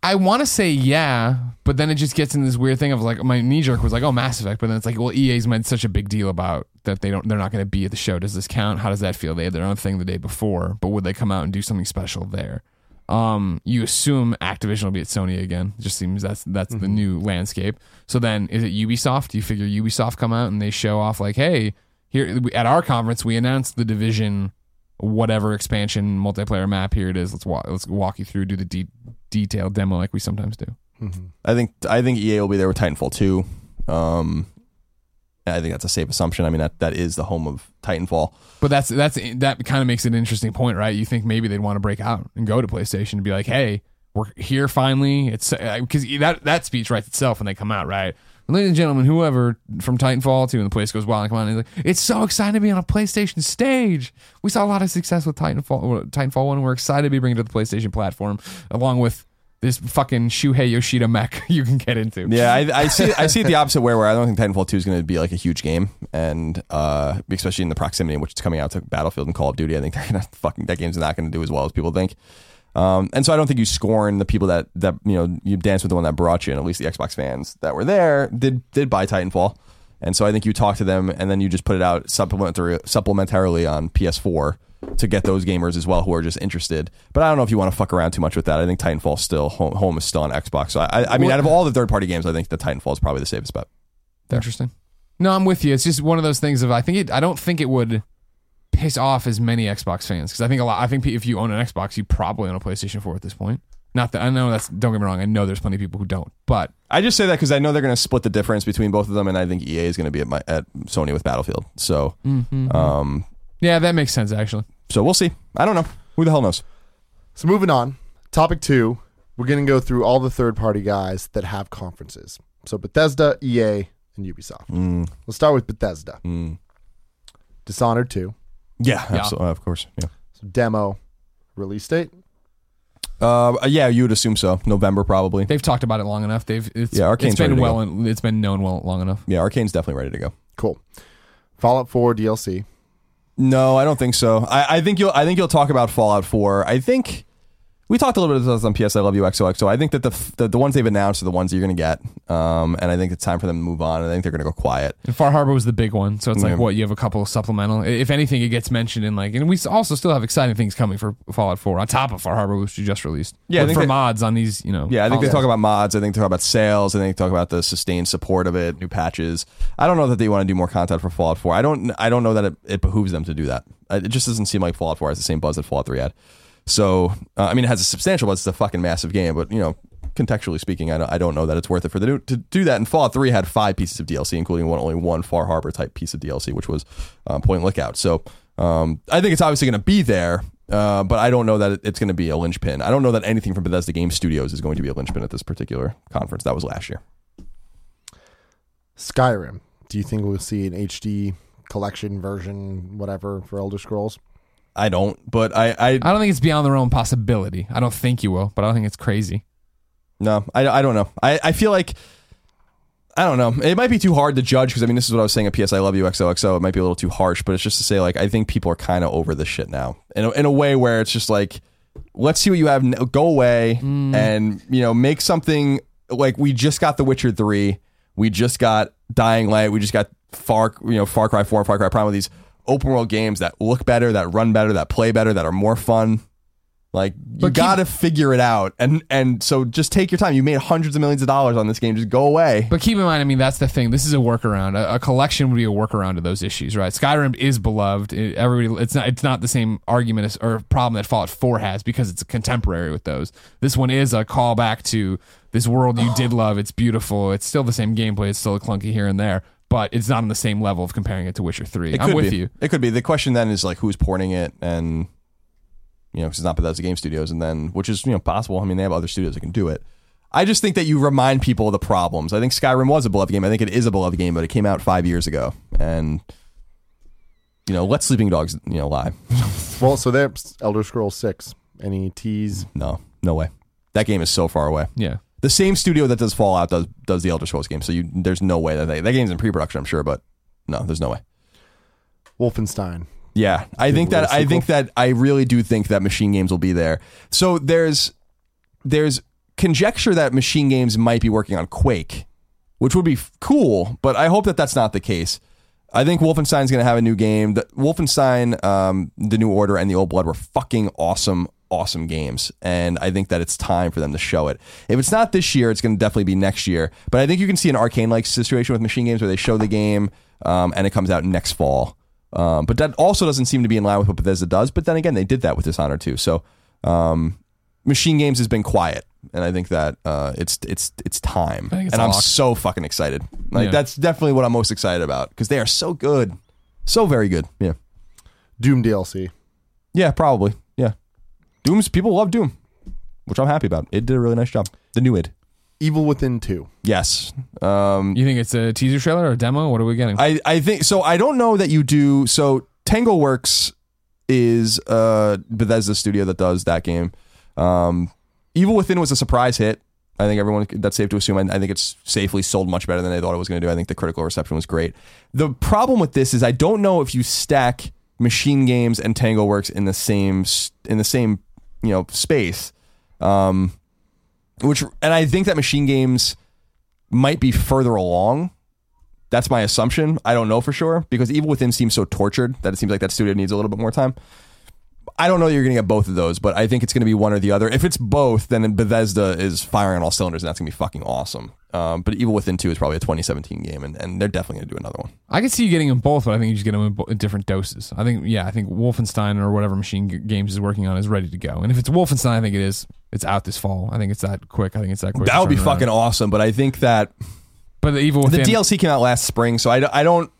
I want to say yeah, but then it just gets in this weird thing of like my knee jerk was like, oh, Mass Effect, but then it's like, well, EA's made such a big deal about that they don't, they're not going to be at the show. Does this count? How does that feel? They had their own thing the day before, but would they come out and do something special there? Um, you assume Activision will be at Sony again. It just seems that's that's the new landscape. So then, is it Ubisoft? You figure Ubisoft come out and they show off like, hey, here at our conference we announced the Division, whatever expansion multiplayer map. Here it is. Let's walk. Let's walk you through. Do the de- detailed demo like we sometimes do. I think I think EA will be there with Titanfall 2. Um, I think that's a safe assumption. I mean that that is the home of Titanfall. But that's that's that kind of makes it an interesting point, right? You think maybe they'd want to break out and go to PlayStation and be like, hey, we're here finally. It's uh, because that that speech writes itself when they come out, right? Ladies and gentlemen, whoever from Titanfall 2 and the place goes wild and come on, he's like, it's so exciting to be on a PlayStation stage. We saw a lot of success with Titanfall, Titanfall 1. We're excited to be bringing it to the PlayStation platform, along with this fucking Shuhei Yoshida mech you can get into. Yeah, I, I see. I see it the opposite way, where I don't think Titanfall Two is going to be like a huge game, and uh, especially in the proximity in which it's coming out to Battlefield and Call of Duty, I think they're gonna fucking that game's not going to do as well as people think. Um, and so I don't think you scorn the people that that you know you dance with the one that brought you, and at least the Xbox fans that were there did did buy Titanfall, and so I think you talk to them, and then you just put it out supplementary supplementarily on PS4 to get those gamers as well who are just interested. But I don't know if you want to fuck around too much with that. I think Titanfall still home, home is still on Xbox. So I, I mean, out of all the third party games, I think the Titanfall is probably the safest bet. Interesting. No, I'm with you. It's just one of those things of I think it. I don't think it would piss off as many Xbox fans because I think a lot. I think if you own an Xbox, you probably own a PlayStation 4 at this point. Not that I know that's. Don't get me wrong. I know there's plenty of people who don't, but I just say that because I know they're going to split the difference between both of them, and I think EA is going to be at my at Sony with Battlefield. So, um, yeah, that makes sense actually. so we'll see. I don't know. Who the hell knows? So moving on, topic two, we're going to go through all the third party guys that have conferences. So Bethesda, EA, and Ubisoft. Mm, Let's start with Bethesda. mm. Dishonored 2. Yeah, Yeah. absolutely, of course. Yeah. So demo release date. Uh, yeah, you would assume so. November probably. They've talked about it long enough. They've it's, Yeah, Arcane's it's been ready to well. and It's been known well long enough. Yeah, Arcane's definitely ready to go. Cool. Fallout 4 DLC. No, I don't think so. I, I think you'll. I think you'll talk about Fallout Four. I think we talked a little bit about this on PS. I love you XOXO. I think that the the, the ones they've announced are the ones that you're going to get. Um, and I think it's time for them to move on. And I think they're going to go quiet. And Far Harbor was the big one, so it's like Yeah. what you have a couple of supplemental. If anything, it gets mentioned in like, and we also still have exciting things coming for Fallout 4 on top of Far Harbor, which you just released. Yeah, I But think for they- mods on these, you know. Yeah, I think they consoles. talk about mods. I think they talk about sales. I think they talk about the sustained support of it, new patches. I don't know that they want to do more content for Fallout 4. I don't. I don't know that it, it behooves them to do that. Uh, It just doesn't seem like Fallout 4 has the same buzz that Fallout 3 had. So, uh, I mean, it has a substantial but It's a fucking massive game, but you know, contextually speaking, I don't, I don't know that it's worth it for the to do that. And Fallout 3 had five pieces of DLC, including one only one Far Harbor type piece of DLC, which was um, Point Lookout. So, um, I think it's obviously going to be there. Uh, but I don't know that it- it's going to be a linchpin. I don't know that anything from Bethesda Game Studios is going to be a linchpin at this particular conference. That was last year. Skyrim. Do you think we'll see an HD collection version, whatever, for Elder Scrolls? I don't, but I, I I don't think it's beyond the realm of possibility. I don't think you will, but I don't think it's crazy. no, I, I don't know. I, I feel like I don't know. It might be too hard to judge because I mean, this is what I was saying at PS. I love you, XOXO. It might be a little too harsh, but it's just to say like I think people are kind of over this shit now in a, in a way where it's just like let's see what you have. Go away mm. and you know make something like we just got The Witcher three. We just got Dying Light. We just got Far you know Far Cry four and Far Cry Primal with these open world games that look better, that run better, that play better, that are more fun. Like you keep- gotta figure it out, and and so just take your time. You made hundreds of millions of dollars on this game. Just go away. But keep in mind, I mean, that's the thing. This is a workaround. A, a collection would be a workaround to those issues, right? Skyrim is beloved. It, everybody, it's not. It's not the same argument as, or problem that Fallout Four has because it's a contemporary with those. This one is a callback to this world you did love. It's beautiful. It's still the same gameplay. It's still clunky here and there, but it's not on the same level of comparing it to Witcher Three. It I'm could with be. you. It could be. The question then is like who's porting it, and you know, because it's not Bethesda Game Studios, and then which is you know possible. I mean, they have other studios that can do it. I just think that you remind people of the problems. I think Skyrim was a beloved game. I think it is a beloved game, but it came out five years ago, and you know, let Sleeping Dogs you know lie. Well, so there's Elder Scrolls 6. Any tease? No, no way. That game is so far away. Yeah. The same studio that does Fallout does does the Elder Scrolls game. So you, there's no way that they, that game's in pre-production. I'm sure, but no, there's no way. Wolfenstein. Yeah, I think that I think that I really do think that machine games will be there. So there's there's conjecture that machine games might be working on Quake, which would be f- cool, but I hope that that's not the case. I think Wolfenstein's going to have a new game. The, Wolfenstein, um, the New Order, and the Old Blood were fucking awesome, awesome games, and I think that it's time for them to show it. If it's not this year, it's going to definitely be next year. But I think you can see an arcane-like situation with machine games where they show the game um, and it comes out next fall. Um, but that also doesn't seem to be in line with what Bethesda does. But then again, they did that with Dishonored too. So um, Machine Games has been quiet, and I think that uh, it's it's it's time. It's and I'm locked. so fucking excited. Like Yeah. that's definitely what I'm most excited about because they are so good, so very good. Yeah, Doom DLC. yeah, probably. Yeah, Doom's people love Doom. which I'm happy about. It did a really nice job. The new id. Evil Within 2. Yes. Um, You think it's a teaser trailer or a demo? What are we getting? I, I think so. I don't know that you do. So Tangleworks is uh Bethesda studio that does that game. Um, Evil Within was a surprise hit. I think everyone that's safe to assume. I, I think it's safely sold much better than they thought it was going to do. I think the critical reception was great. The problem with this is I don't know if you stack Machine Games and Tangleworks in the same in the same you know space. Um, which and I think that Machine Games might be further along that's my assumption. I don't know for sure because Evil Within seems so tortured that it seems like that studio needs a little bit more time. I don't know that you're going to get both of those, but I think it's going to be one or the other. If it's both, then Bethesda is firing on all cylinders, and that's going to be fucking awesome. Um, but Evil Within 2 is probably a 2017 game, and, and they're definitely going to do another one. I could see you getting them both, but I think you just get them in, bo- in different doses. I think, yeah, I think Wolfenstein or whatever Machine G- Games is working on is ready to go. And if it's Wolfenstein, I think it is. It's out this fall. I think it's that quick. I think it's that quick. That would be around. fucking awesome, but I think that But the Evil Within. the DLC came out last spring, so I, d- I don't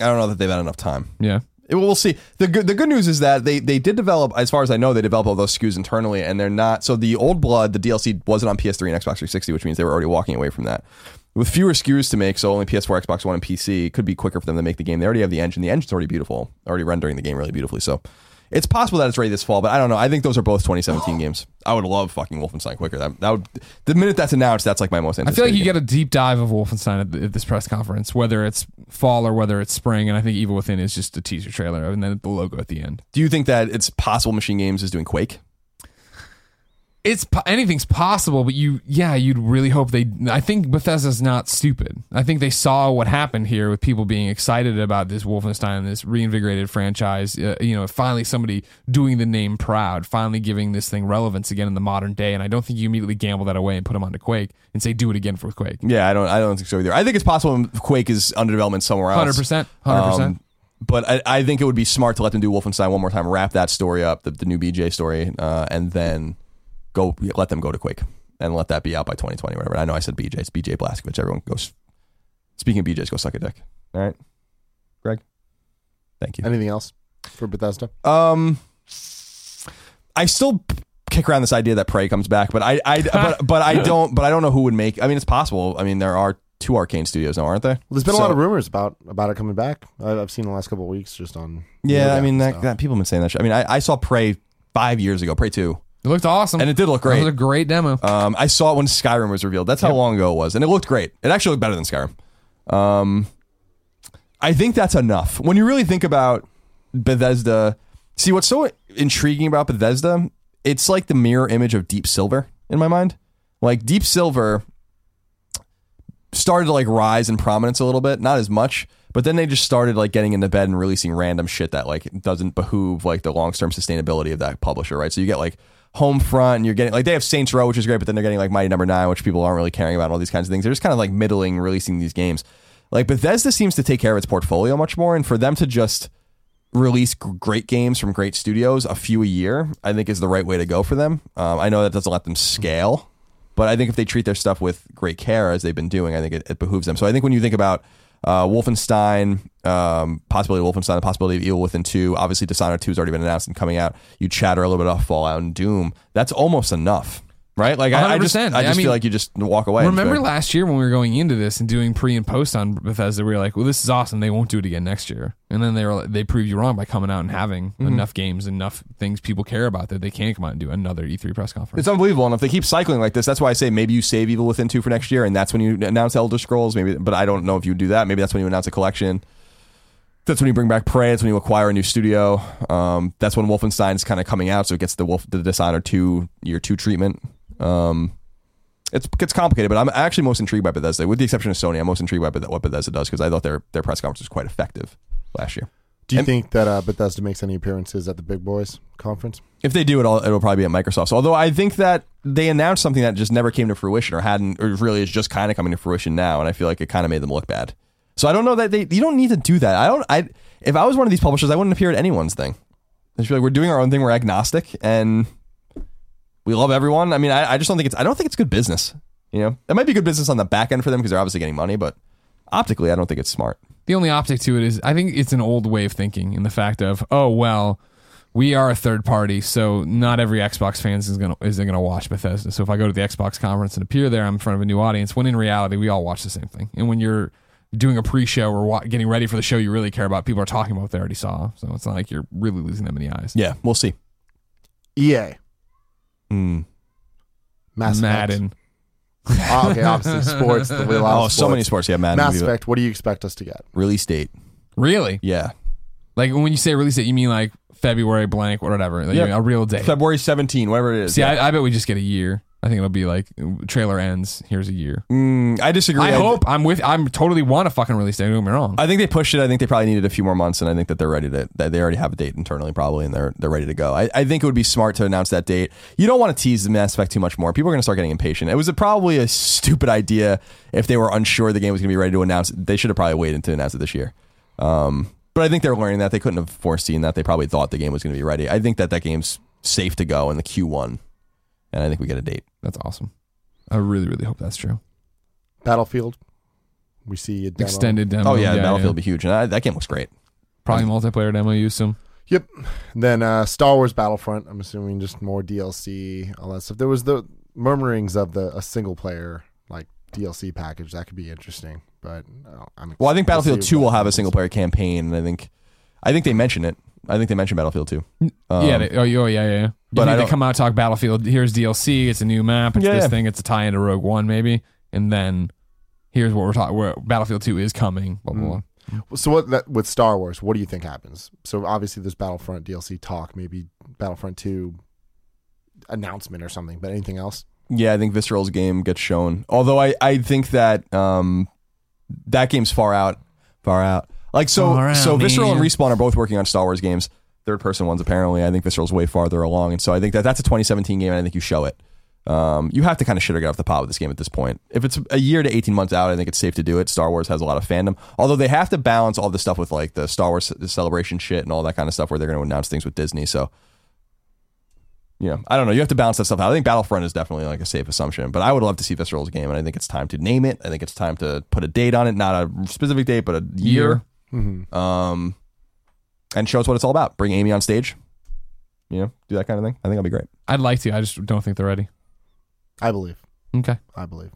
I don't know that they've had enough time. yeah. It- We'll see. the good The good news is that they they did develop, as far as I know, they developed all those SKUs internally, and they're not. So the old blood, the DLC wasn't on PS3 and Xbox 360, which means they were already walking away from that. With fewer SKUs to make, so only PS4, Xbox One, and PC, could be quicker for them to make the game. They already have the engine. The engine's already beautiful, already rendering the game really beautifully. So it's possible that it's ready this fall, but I don't know. I think those are both 2017 games. I would love fucking Wolfenstein quicker. That, that would the minute that's announced, that's like my most. I feel like you anticipated get a deep dive of Wolfenstein at, the, at this press conference, whether it's fall or whether it's spring. And I think Evil Within is just a teaser trailer and then the logo at the end. Do you think that it's possible Machine Games is doing Quake? It's anything's possible, but you, yeah, you'd really hope they. I think Bethesda's not stupid. I think they saw what happened here with people being excited about this Wolfenstein, this reinvigorated franchise. Uh, you know, finally somebody doing the name proud, finally giving this thing relevance again in the modern day. And I don't think you immediately gamble that away and put them onto Quake and say do it again for Quake. Yeah, I don't. I don't think so either. I think it's possible Quake is under development somewhere else. Hundred percent, hundred Um, percent. but I, I think it would be smart to let them do Wolfenstein one more time, wrap that story up, the, the new BJ story, uh, and then go let them go to Quake and let that be out by 2020, whatever. I know I said BJ, it's BJ Blazkowicz. Everyone goes. Speaking of BJs, go suck a dick. All right, Greg. Thank you. Anything else for Bethesda? Um, I still kick around this idea that Prey comes back, but I, I, but, but I don't, but I don't know who would make. I mean, it's possible. I mean, there are two Arcane studios now, aren't there? Well, there's been So- a lot of rumors about about it coming back. I, I've seen the last couple of weeks just on. Yeah, I mean, that, that people have been saying that. Shit. I mean, I, I saw Prey five years ago, Prey two, It looked awesome, and it did look great. It was a great demo. Um, I saw it when Skyrim was revealed. That's how long ago it was, and it looked great. It actually looked better than Skyrim. Um, I think that's enough. When you really think about Bethesda, see what's so intriguing about Bethesda? It's like the mirror image of Deep Silver in my mind. Like Deep Silver started to like rise in prominence a little bit, not as much, but then they just started like getting into bed and releasing random shit that like doesn't behoove like the long term sustainability of that publisher, right? So you get like Homefront and you're getting like they have Saints Row, which is great, but then they're getting like Mighty Number Nine, which people aren't really caring about, all these kinds of things. They're just kind of like middling releasing these games. Like Bethesda seems to take care of its portfolio much more, and for them to just release great games from great studios, a few a year, I think is the right way to go for them. Um, I know that doesn't let them scale, but I think if they treat their stuff with great care as they've been doing, I think it, it behooves them. So I think when you think about uh, Wolfenstein, um, possibility of Wolfenstein, the possibility of Evil Within 2, obviously Dishonored 2 has already been announced and coming out. You chatter a little bit off Fallout and Doom. That's almost enough, right? Like I, I just, 100%. I I just mean, feel like you just walk away. Remember last year when we were going into this and doing pre and post on Bethesda, we were like, "Well, this is awesome. They won't do it again next year." And then they were like, they proved you wrong by coming out and having Mm-hmm. enough games, enough things people care about that they can't come out and do another E3 press conference. It's unbelievable, and if they keep cycling like this, that's why I say maybe you save Evil Within two for next year, and that's when you announce Elder Scrolls. Maybe, but I don't know if you do that. Maybe that's when you announce a collection. That's when you bring back Prey. That's when you acquire a new studio. Um, that's when Wolfenstein is kind of coming out, so it gets the Wolf, the Dishonored two year two treatment. Um, it's gets complicated, but I'm actually most intrigued by Bethesda, with the exception of Sony. I'm most intrigued by what Bethesda does because I thought their their press conference was quite effective last year. Do you And- think that uh, Bethesda makes any appearances at the Big Boys conference? If they do it, all it'll probably be at Microsoft's. Although I think that they announced something that just never came to fruition, or hadn't, or really is just kind of coming to fruition now, and I feel like it kind of made them look bad. So I don't know that they. You don't need to do that. I don't. I if I was one of these publishers, I wouldn't appear at anyone's thing. I just feel like we're doing our own thing. We're agnostic, and we love everyone. I mean, I, I just don't think it's. I don't think it's good business. You know, it might be good business on the back end for them because they're obviously getting money, but optically, I don't think it's smart. the only optic to it is I think it's an old way of thinking in the fact of oh well we are a third party, so not every Xbox fans is gonna is gonna watch Bethesda. So if I go to the Xbox conference and appear there, I'm in front of a new audience. When in reality, we all watch the same thing. And when you're doing a pre-show or wa- getting ready for the show you really care about, people are talking about what they already saw. So it's not like you're really losing that many eyes. Yeah, we'll see. EA, Mm. Mass Effect. Madden. Oh, okay, obviously sports. The we love Oh, so many sports. Yeah, Madden. Mass would be Effect. What do you expect us to get? Release date. Really? Yeah. Like when you say release date, you mean like February blank or whatever, like Yep. a real date. February 17, whatever it is. See, yeah. I, I bet we just get a year. I think it'll be like trailer ends. Here's a year. Mm, I disagree. I hope I'm with. I'm totally want to fucking release date. Don't get me wrong. I think they pushed it. I think they probably needed a few more months, and I think that they're ready to. That they already have a date internally, probably, and they're they're ready to go. I, I think it would be smart to announce that date. You don't want to tease the Mass Effect too much more. People are going to start getting impatient. It was a, probably a stupid idea if they were unsure the game was going to be ready to announce. They should have probably waited to announce it this year. Um, but I think they're learning that they couldn't have foreseen that. They probably thought the game was going to be ready. I think that that game's safe to go in the Q1, and I think we get a date. That's awesome. I really, really hope that's true. Battlefield. We see a demo. Extended demo. Oh yeah, Battlefield will be huge, and I, that game looks great. Probably multiplayer demo. Use some. Yep. Then uh, Star Wars Battlefront. I'm assuming just more DLC, all that stuff. There was the murmurings of the a single player like DLC package that could be interesting, but uh, I'm Well, I think Battlefield Two will have a single player campaign, and I think, I think they mention it. I think they mentioned Battlefield too. Um, yeah. They, oh, oh, yeah, yeah, yeah. but But I they don't- come out talk Battlefield. Here's DLC. It's a new map. It's Yeah, this yeah. thing. It's a tie into Rogue One, maybe. And then here's what we're talking. Where Battlefield Two is coming. Blah blah. blah. So what that, with Star Wars? What do you think happens? So obviously there's Battlefront DLC talk, maybe Battlefront Two announcement or something. But anything else? Yeah, I think Visceral's game gets shown. Although I, I think that um, that game's far out, far out. Like so, Far out, so Visceral and. Respawn are both working on Star Wars games, third person ones apparently. I think Visceral's way farther along, and so I think that that's a 2017 game, and I think you show it. Um, you have to kind of shit or get off the pot with this game at this point. If it's a year to 18 months out, I think it's safe to do it. Star Wars has a lot of fandom, although they have to balance all this stuff with like the Star Wars celebration shit and all that kind of stuff where they're going to announce things with Disney. So yeah, I don't know. You have to balance that stuff out. I think Battlefront is definitely like a safe assumption, but I would love to see Visceral's game, and I think it's time to name it. I think it's time to put a date on it, not a specific date, but a year, Mm-hmm. um, and show us what it's all about. Bring Amy on stage, you know, do that kind of thing. I think that'll be great. I'd like to. I just don't think they're ready. I believe. Okay. I believe.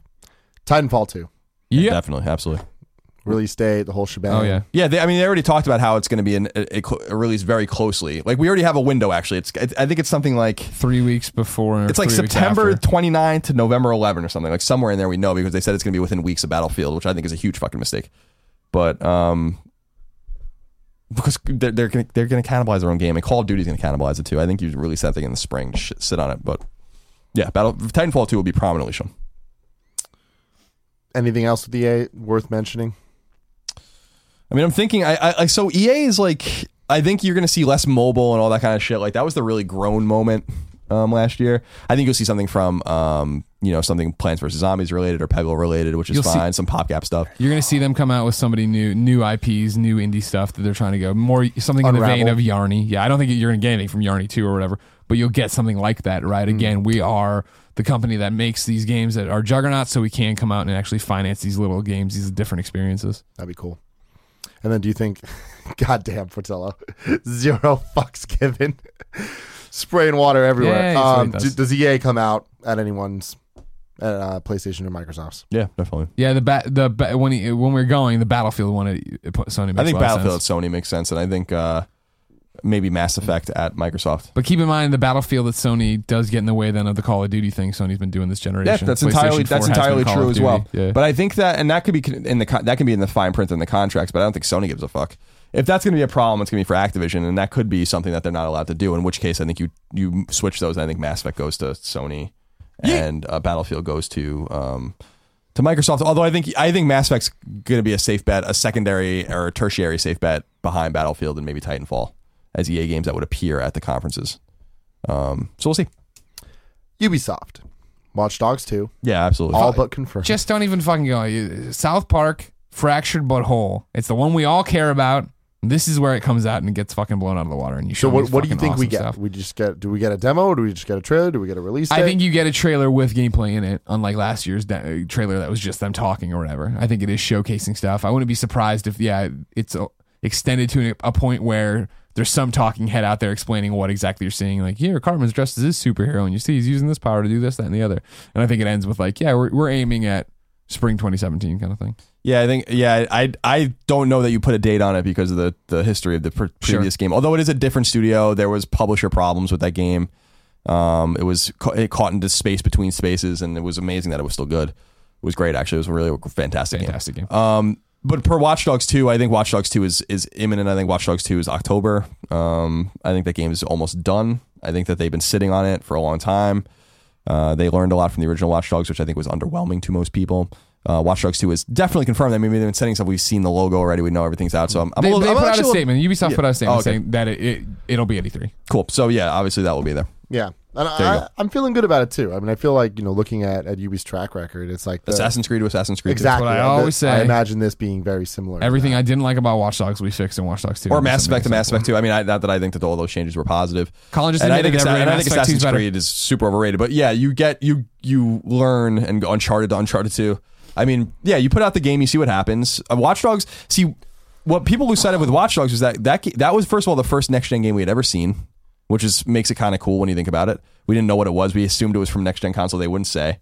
Titanfall Two Yeah. definitely, absolutely. release date, the whole shebang. Oh yeah. Yeah, they, I mean, they already talked about how it's going to be an, a, a release very closely. Like we already have a window. Actually, it's, it's I think it's something like Three weeks before. it's like September after. 29 to November 11 or something. Like somewhere in there we know because they said it's going to be within weeks of Battlefield, which I think is a huge fucking mistake. But um because they're they're going to they're going to cannibalize their own game and Call of Duty's going to cannibalize it too. I think you release that thing in the spring, sh- sit on it, but yeah, Battle Titanfall 2 will be prominently shown. Anything else with EA worth mentioning? I mean, I'm thinking, I, I, I so EA is like, I think you're going to see less mobile and all that kind of shit. Like that was the really grown moment um, last year. I think you'll see something from, um, you know, something Plants vs Zombies related or Peggle related, which is You'll see- fine. Some PopCap stuff. You're gonna see them come out with somebody new, new IPs, new indie stuff that they're trying to go more something in the vein of Yarny. Yeah, I don't think you're gonna get anything from Yarny two or whatever, but you'll get something like that, right? Again, we are the company that makes these games that are juggernauts, so we can come out and actually finance these little games, these different experiences. That'd be cool. And then do you think, goddamn Portillo, zero fucks given, spraying water everywhere. Yeah, that's um, does. do- does EA come out at anyone's, at uh, PlayStation or Microsoft's? Yeah, definitely. Yeah, the ba- the ba- when he, when we're going, the Battlefield one, it, it put Sony. Makes I think a lot of Battlefield sense. at Sony makes sense, and I think uh, maybe Mass Effect at Microsoft. But keep in mind, the Battlefield at Sony does get in the way then of the Call of Duty thing Sony's been doing this generation. Yeah, that's entirely that's entirely true as well. Yeah. But I think that, and that could be in the con- that can be in the fine print in the contracts. But I don't think Sony gives a fuck. If that's going to be a problem, it's going to be for Activision, and that could be something that they're not allowed to do. In which case, I think you you switch those. And I think Mass Effect goes to Sony, and uh, Battlefield goes to um, to Microsoft. Although I think I think Mass Effect's going to be a safe bet, a secondary or a tertiary safe bet behind Battlefield and maybe Titanfall as EA games that would appear at the conferences. Um, so we'll see. Ubisoft, Watch Dogs 2, Yeah, absolutely. all but confirmed. Just don't even fucking go. South Park, fractured but whole. It's the one we all care about. This is where it comes out and it gets fucking blown out of the water. And you so show what, me what do you fucking think we awesome get? stuff. We just get? Do we get a demo? Or do we just get a trailer? Do we get a release? Date? I think you get a trailer with gameplay in it, unlike last year's de- trailer that was just them talking or whatever. I think it is showcasing stuff. I wouldn't be surprised if, yeah, it's uh, extended to a point where there's some talking head out there explaining what exactly you're seeing. Like, here, Cartman's dressed as this superhero, and you see he's using this power to do this, that, and the other. And I think it ends with like, yeah, we're we're aiming at spring 2017 kind of thing. Yeah, I think yeah, I I don't know that you put a date on it because of the the history of the pre- Sure. previous game. Although it is a different studio, there was publisher problems with that game. Um, it was it caught into space between spaces, and it was amazing that it was still good. It was great, actually. It was a really fantastic, game. Fantastic game. Um, but per Watch Dogs 2, I think Watch Dogs 2 is is imminent. I think Watch Dogs 2 is October. Um, I think that game is almost done. I think that they've been sitting on it for a long time. Uh, they learned a lot from the original Watch Dogs, which I think was underwhelming to most people. Uh, Watch Dogs 2 is definitely confirmed. I mean, they've been setting stuff. We've seen the logo already. We know everything's out. So I'm, I'm they a little, they I'm put out a actually statement. Ubisoft put out a statement Oh, okay. saying that it, it it'll be at E3. Cool. So yeah, obviously that will be there. Yeah. And There you I, go. I'm feeling good about it too. I mean, I feel like you know, looking at at Ubi's track record, it's like the, Assassin's Creed to Assassin's Creed. 2. exactly. That's what I the- always say. I imagine this being very similar. to Everything. I didn't like about Watch Dogs we fixed in Watch Dogs 2. Or Mass Effect to Mass. Effect 2. I mean, I, not that I think that all those changes were positive. Colin just and I admitted think, that and I think Effect 2 is Assassin's better. Creed is super overrated. But yeah, you get you you learn and go Uncharted to Uncharted 2. I mean, yeah, you put out the game, you see what happens. Uh, Watch Dogs. See, what people lose sight of with Watch Dogs was that that that was first of all the first next gen game we had ever seen, which is makes it kind of cool when you think about it. We didn't know what it was. We assumed it was from next gen console. They wouldn't say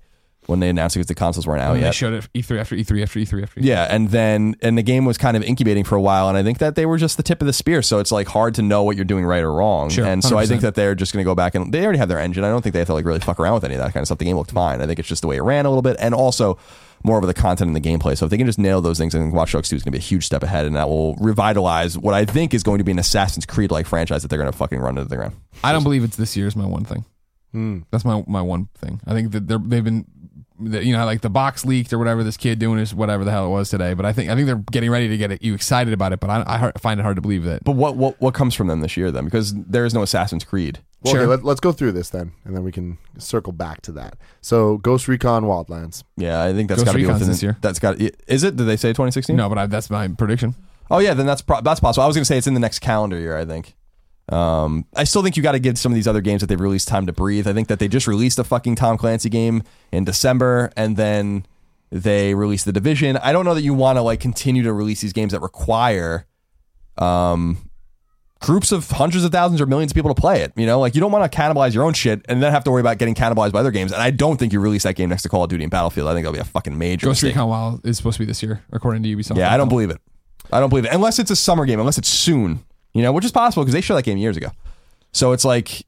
when they announced it because the consoles weren't out And yet. they showed it E3 after E3 after E3 after E3. Yeah, and then and the game was kind of incubating for a while, and I think that they were just the tip of the spear. So it's like hard to know what you're doing right or wrong. Sure, and so I 100%. think that they're just going to go back and they already have their engine. I don't think they have to like really fuck around with any of that kind of stuff. The game looked fine. I think it's just the way it ran a little bit, and also more of the content and the gameplay. So if they can just nail those things, I think Watch Dogs 2 is going to be a huge step ahead, and that will revitalize what I think is going to be an Assassin's Creed like franchise that they're going to fucking run into the ground. I don't believe it's this year is my one thing. Hmm. That's my my one thing. I think that they're, they've been, that, you know, like the box leaked or whatever. This kid doing is whatever the hell it was today. But I think I think they're getting ready to get it, you excited about it. But I, I hard- find it hard to believe that. But what what what comes from them this year then? Because there is no Assassin's Creed. Well, Sure. okay, let, let's go through this then, and then we can circle back to that. So, Ghost Recon Wildlands. Yeah, I think that's got to be Recon's within this year. That's got. Is it? Did they say 2016? No, but I, that's my prediction. Oh yeah, then that's pro- that's possible. I was going to say it's in the next calendar year. I think. Um, I still think you got to give some of these other games that they've released time to breathe. I think that they just released a fucking Tom Clancy game in December, and then they released the Division. I don't know that you want to like continue to release these games that require, um, groups of hundreds of thousands or millions of people to play it. You know, like you don't want to cannibalize your own shit and then have to worry about getting cannibalized by other games. And I don't think you release that game next to Call of Duty and Battlefield. I think that'll be a fucking major Ghost mistake. Recon Wild is supposed to be this year, according to Ubisoft. Yeah, I don't believe it. I don't believe it unless it's a summer game, unless it's soon. You know, which is possible because they showed that game years ago. So it's like,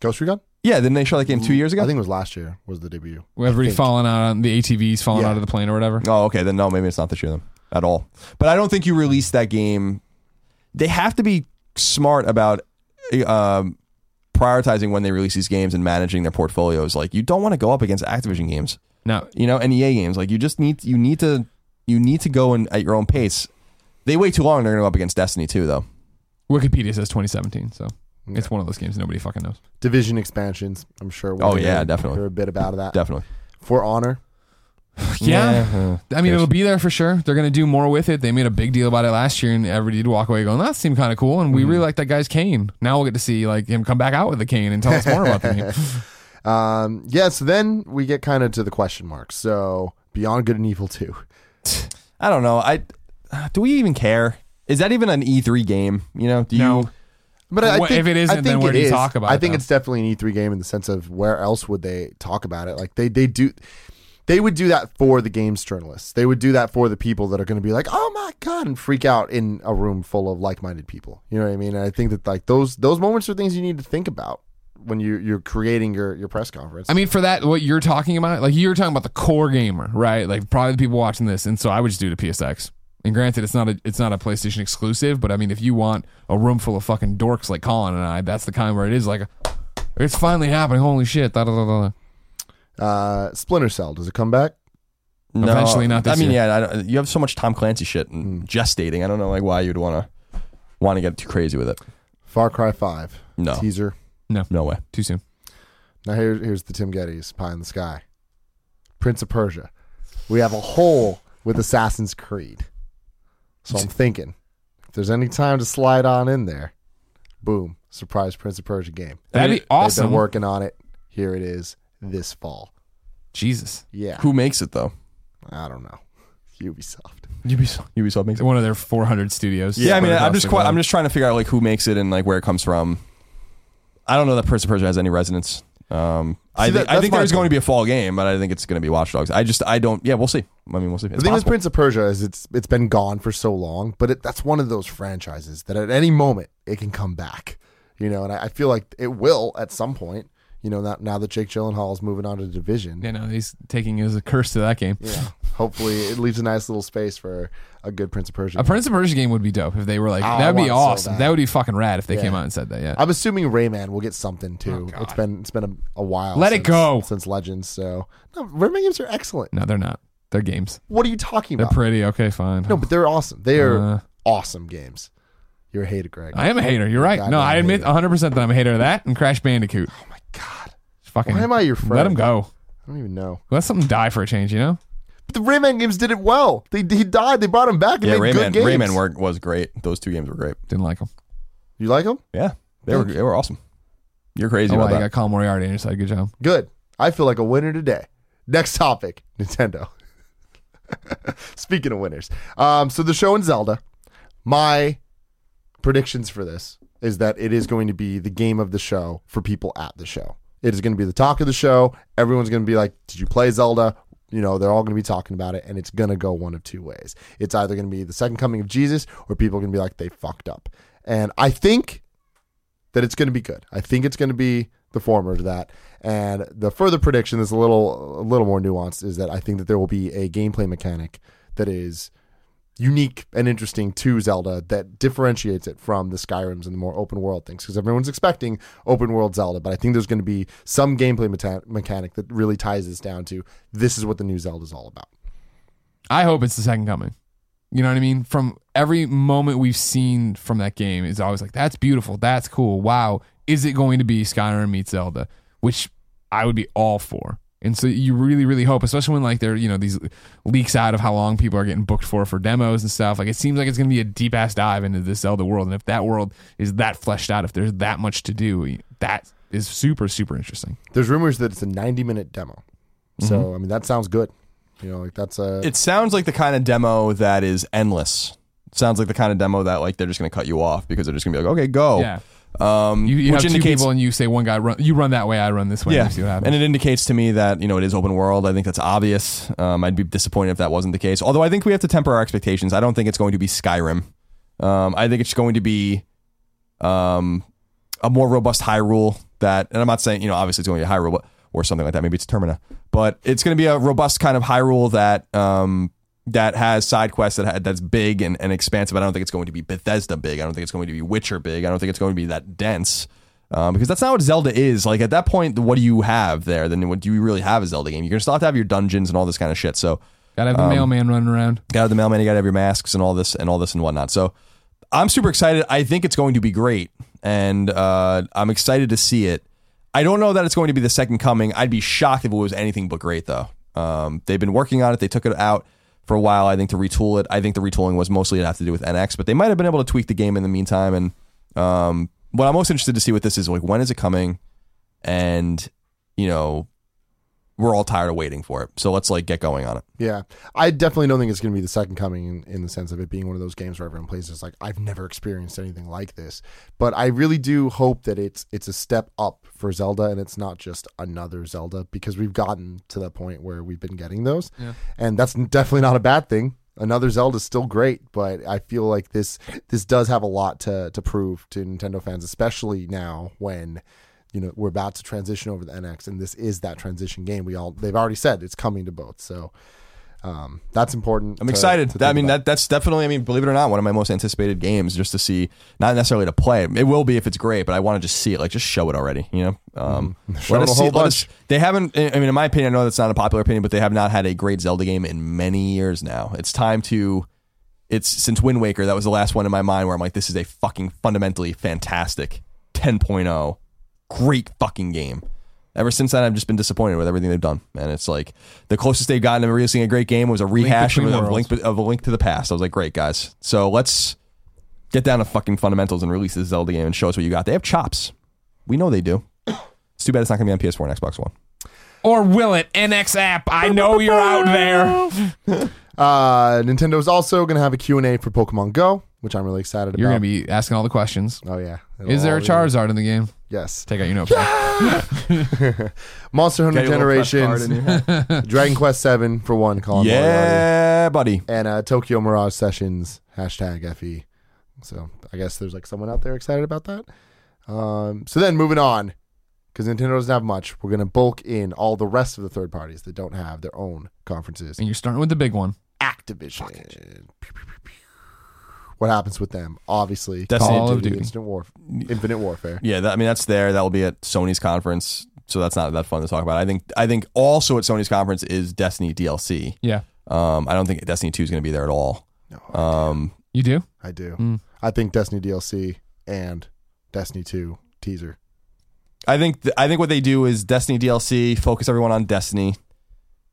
Ghost Recon? yeah, didn't they showed that game two years ago? I think it was last year was the debut. Everybody think. falling out on the ATVs, falling Yeah. out of the plane or whatever. oh, okay, then no, maybe it's not this year then at all. But I don't think you release that game. They have to be smart about um, prioritizing when they release these games and managing their portfolios. Like you don't want to go up against Activision games, Now, you know, and EA games. Like you just need you need to you need to go in at your own pace. They wait too long. They're going to go up against Destiny too, though. Wikipedia says 2017, so it's one of those games nobody fucking knows. Division expansions. I'm sure. we'll Oh, hear- yeah, definitely. Hear a bit about that. Definitely. For Honor. Yeah. I mean, it'll be there for sure. They're going to do more with it. They made a big deal about it last year, and everybody did walk away going, "That seemed kind of cool." And we really like that guy's cane. Now we'll get to see like him come back out with the cane and tell us more about the game. Um, yeah, so then we get kind of to the question marks. So, Beyond Good and Evil 2. I don't know. I do we even care? Is that even an E3 game? You know, do No. you? But I What- think, if it isn't, I think then where it do you is. talk about I it, think though? it's definitely an E3 game in the sense of where else would they talk about it? Like they they do, they would do that for the games journalists. They would do that for the people that are going to be like, oh my god, and freak out in a room full of like minded people. You know what I mean? And I think that like those those moments are things you need to think about when you you're creating your your press conference. I mean, for that, what you're talking about, like you're talking about the core gamer, right? Like probably the people watching this, and so I would just do the PSX. And granted, it's not a it's not a PlayStation exclusive, but I mean, if you want a room full of fucking dorks like Colin and I, that's the kind where it is like, it's finally happening. Holy shit! Da, da, da, da. uh, Splinter Cell does it come back? No, Eventually not this I mean, year. yeah, I don't, you have so much Tom Clancy shit and gestating. I don't know like why you'd want to want to get too crazy with it. Far Cry Five No, teaser. no no way. Too soon. Now here, here's the Tim Gettys pie in the sky. Prince of Persia. We have a hole with Assassin's Creed. So I'm thinking, if there's any time to slide on in there, boom, surprise Prince of Persia game. That'd be They've awesome. been working on it. Here it is this fall. Jesus. Yeah, Who makes it though? I don't know. Ubisoft. Ubisoft. Ubisoft makes it. One of their 400 studios. Yeah, I mean, I'm just quite, I'm just trying to figure out like who makes it and like where it comes from. I don't know that Prince of Persia has any resonance. Um, I, See, thi- that- I that's think my there's going to be a fall game, but I think it's going to be Watch Dogs. I just I don't. Yeah, we'll see. I mean, we'll see. It's the thing with possible. Prince of Persia is it's it's been gone for so long, but it, that's one of those franchises that at any moment it can come back. You know, and I, I feel like it will at some point. You know, now, now that Jake Gyllenhaal is moving on to division. You know, he's taking his curse to that game. Yeah. Hopefully, it leaves a nice little space for a good Prince of Persia. A Prince of Persia game would be dope if they were like, Oh, that would be want so awesome. bad. that would be fucking rad if they came out and said that. Yeah. I'm assuming Rayman will get something too. Oh, it's been it's been a, a while. Let it since- go. since Legends. So no, Rayman games are excellent. no, they're not. They're games. What are you talking about? They're about? pretty. Okay, fine. no, but they're awesome. They are Uh, awesome games. You're a hater, Greg. I am a hater. You're right. Goddamn No, I admit hater. 100 percent that I'm a hater of that and Crash Bandicoot. oh my god, Fucking. why am I your friend? Let him go. I don't even know. Let something die for a change. You know. But the Rayman games did it well. They he died. They brought him back and yeah, made Rayman. good games. Rayman were, was great. Those two games were great. Didn't like them. You like them? Yeah, they were they were awesome. You're crazy Oh, wow, about you that. got Colin Moriarty on your side. Good job. Good. I feel like a winner today. Next topic, Nintendo. Speaking of winners, um, so the show in Zelda, my predictions for this is that it is going to be the game of the show for people at the show. It is going to be the talk of the show. Everyone's going to be like, "Did you play Zelda?" You know, they're all going to be talking about it, and it's going to go one of two ways. It's either going to be the second coming of Jesus, or people are going to be like, "They fucked up." And I think that it's going to be good. I think it's going to be the former to that. And the further prediction is a little a little more nuanced is that I think that there will be a gameplay mechanic that is unique and interesting to Zelda that differentiates it from the Skyrims and the more open world things because everyone's expecting open world Zelda, but I think there's going to be some gameplay meta- mechanic that really ties this down to this is what the new Zelda is all about. I hope it's the second coming. You know what I mean? From every moment we've seen from that game is always like, that's beautiful, that's cool. Wow. Is it going to be Skyrim meets Zelda? Which I would be all for. And so you really, really hope, especially when like there, you know, these leaks out of how long people are getting booked for for demos and stuff. Like it seems like it's going to be a deep ass dive into this Zelda world, and if that world is that fleshed out, if there's that much to do, that is super, super interesting. There's rumors that it's a 90 minute demo. So, mm-hmm. I mean, that sounds good. You know, like that's a. It sounds like the kind of demo that is endless. sounds like the kind of demo that like they're just going to cut you off because they're just going to be like, okay, go. Yeah. Um, You, you which have two indicates people and you say one guy run, you run that way, I run this way. yeah, and you see what and it indicates to me that you know it is open world. I think that's obvious. Um, I'd be disappointed if that wasn't the case. Although I think we have to temper our expectations. I don't think it's going to be Skyrim. Um, I think it's going to be um, a more robust Hyrule. That, and I'm not saying you know obviously it's going to be a Hyrule, but, or something like that. Maybe it's Termina, but it's going to be a robust kind of Hyrule that um, that has side quests that ha- that's big and, and expansive. I don't think it's going to be Bethesda big. I don't think it's going to be Witcher big. I don't think it's going to be that dense. Um, because that's not what Zelda is. Like at that point, what do you have there? Then what do you really have a Zelda game? You're gonna still have to have your dungeons and all this kind of shit. So Gotta have Um, the mailman running around. got to have the mailman, you got to have your masks and all this and all this and whatnot. So I'm super excited. I think it's going to be great, and uh, I'm excited to see it. I don't know that it's going to be the second coming. I'd be shocked if it was anything but great, though. Um, they've been working on it. They took it out for a while, I think, to retool it. I think the retooling was mostly to have to do with NX, but they might have been able to tweak the game in the meantime. And um, what I'm most interested to see with this is like when is it coming, and you know, we're all tired of waiting for it. So let's like get going on it. Yeah, I definitely don't think it's going to be the second coming in, in the sense of it being one of those games where everyone plays it's like I've never experienced anything like this. But I really do hope that it's it's a step up for Zelda and it's not just another Zelda because we've gotten to that point where we've been getting those, Yeah. and that's definitely not a bad thing. Another Zelda is still great, but I feel like this this does have a lot to to prove to Nintendo fans, especially now when you know we're about to transition over to NX, and this is that transition game. We all they've already said it's coming to both, so um, that's important. I'm to- excited. to That- I mean, about. that that's definitely. I mean, believe it or not, one of my most anticipated games, just to see, not necessarily to play. It will be if it's great, but I want to just see it. Like, just show it already. You know, um, Show let it us a see- let us- they haven't. I mean, in my opinion, I know that's not a popular opinion, but they have not had a great Zelda game in many years now. It's time to. It's since Wind Waker. That was the last one in my mind where I'm like, this is a fucking fundamentally fantastic 10.0, great fucking game. Ever since then, I've just been disappointed with everything they've done, and it's like the closest they've gotten to releasing a great game was a rehash of, of Worlds. Link of a Link to the Past. I was like, great guys, so let's get down to fucking fundamentals and release this Zelda game and show us what you got. They have chops, we know they do. It's too bad it's not going to be on PS4 and Xbox One. Or will it? NX app. I know you're out there. Uh, Nintendo's also going to have a Q&A for Pokemon Go, which I'm really excited about. You're about. gonna be asking all the questions. oh yeah. Is there a It'll all be- Charizard in the game? Yes. Take out your notepad. Monster Hunter Got your little press card in Generations. Dragon Quest 7 for one, Colin Moriarty, yeah, buddy. and uh, Tokyo Mirage Sessions, hashtag FE. So I guess there's like someone out there excited about that. Um, so then moving on, because Nintendo doesn't have much, we're going to bulk in all the rest of the third parties that don't have their own conferences. and you're starting with the big one. Activision. What happens with them? Obviously, Destiny Call of Duty. Instant War, Infinite Warfare. Yeah, that, I mean that's there. That will be at Sony's conference, so that's not that fun to talk about. I think I think also at Sony's conference is Destiny DLC. Yeah, Um, I don't think Destiny Two is going to be there at all. No, Um, you do. I do. Mm. I think Destiny DLC and Destiny 2 teaser. I think th- I think what they do is Destiny DLC, focus everyone on Destiny,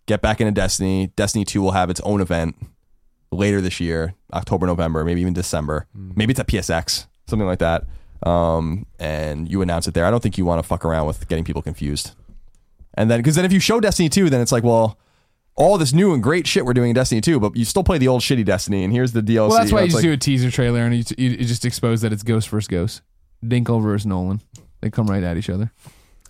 get back into Destiny. Destiny Two will have its own event later this year, October, November, maybe even December. Maybe it's at PSX, something like that. Um, and you announce it there. I don't think you want to fuck around with getting people confused. And then, because then if you show Destiny 2, then it's like, well, all this new and great shit we're doing in Destiny 2, but you still play the old shitty Destiny, and here's the DLC. Well, that's why you It's just like- do a teaser trailer and you, you, you just expose that it's Ghost versus Ghost, Dinklage versus Nolan. They come right at each other.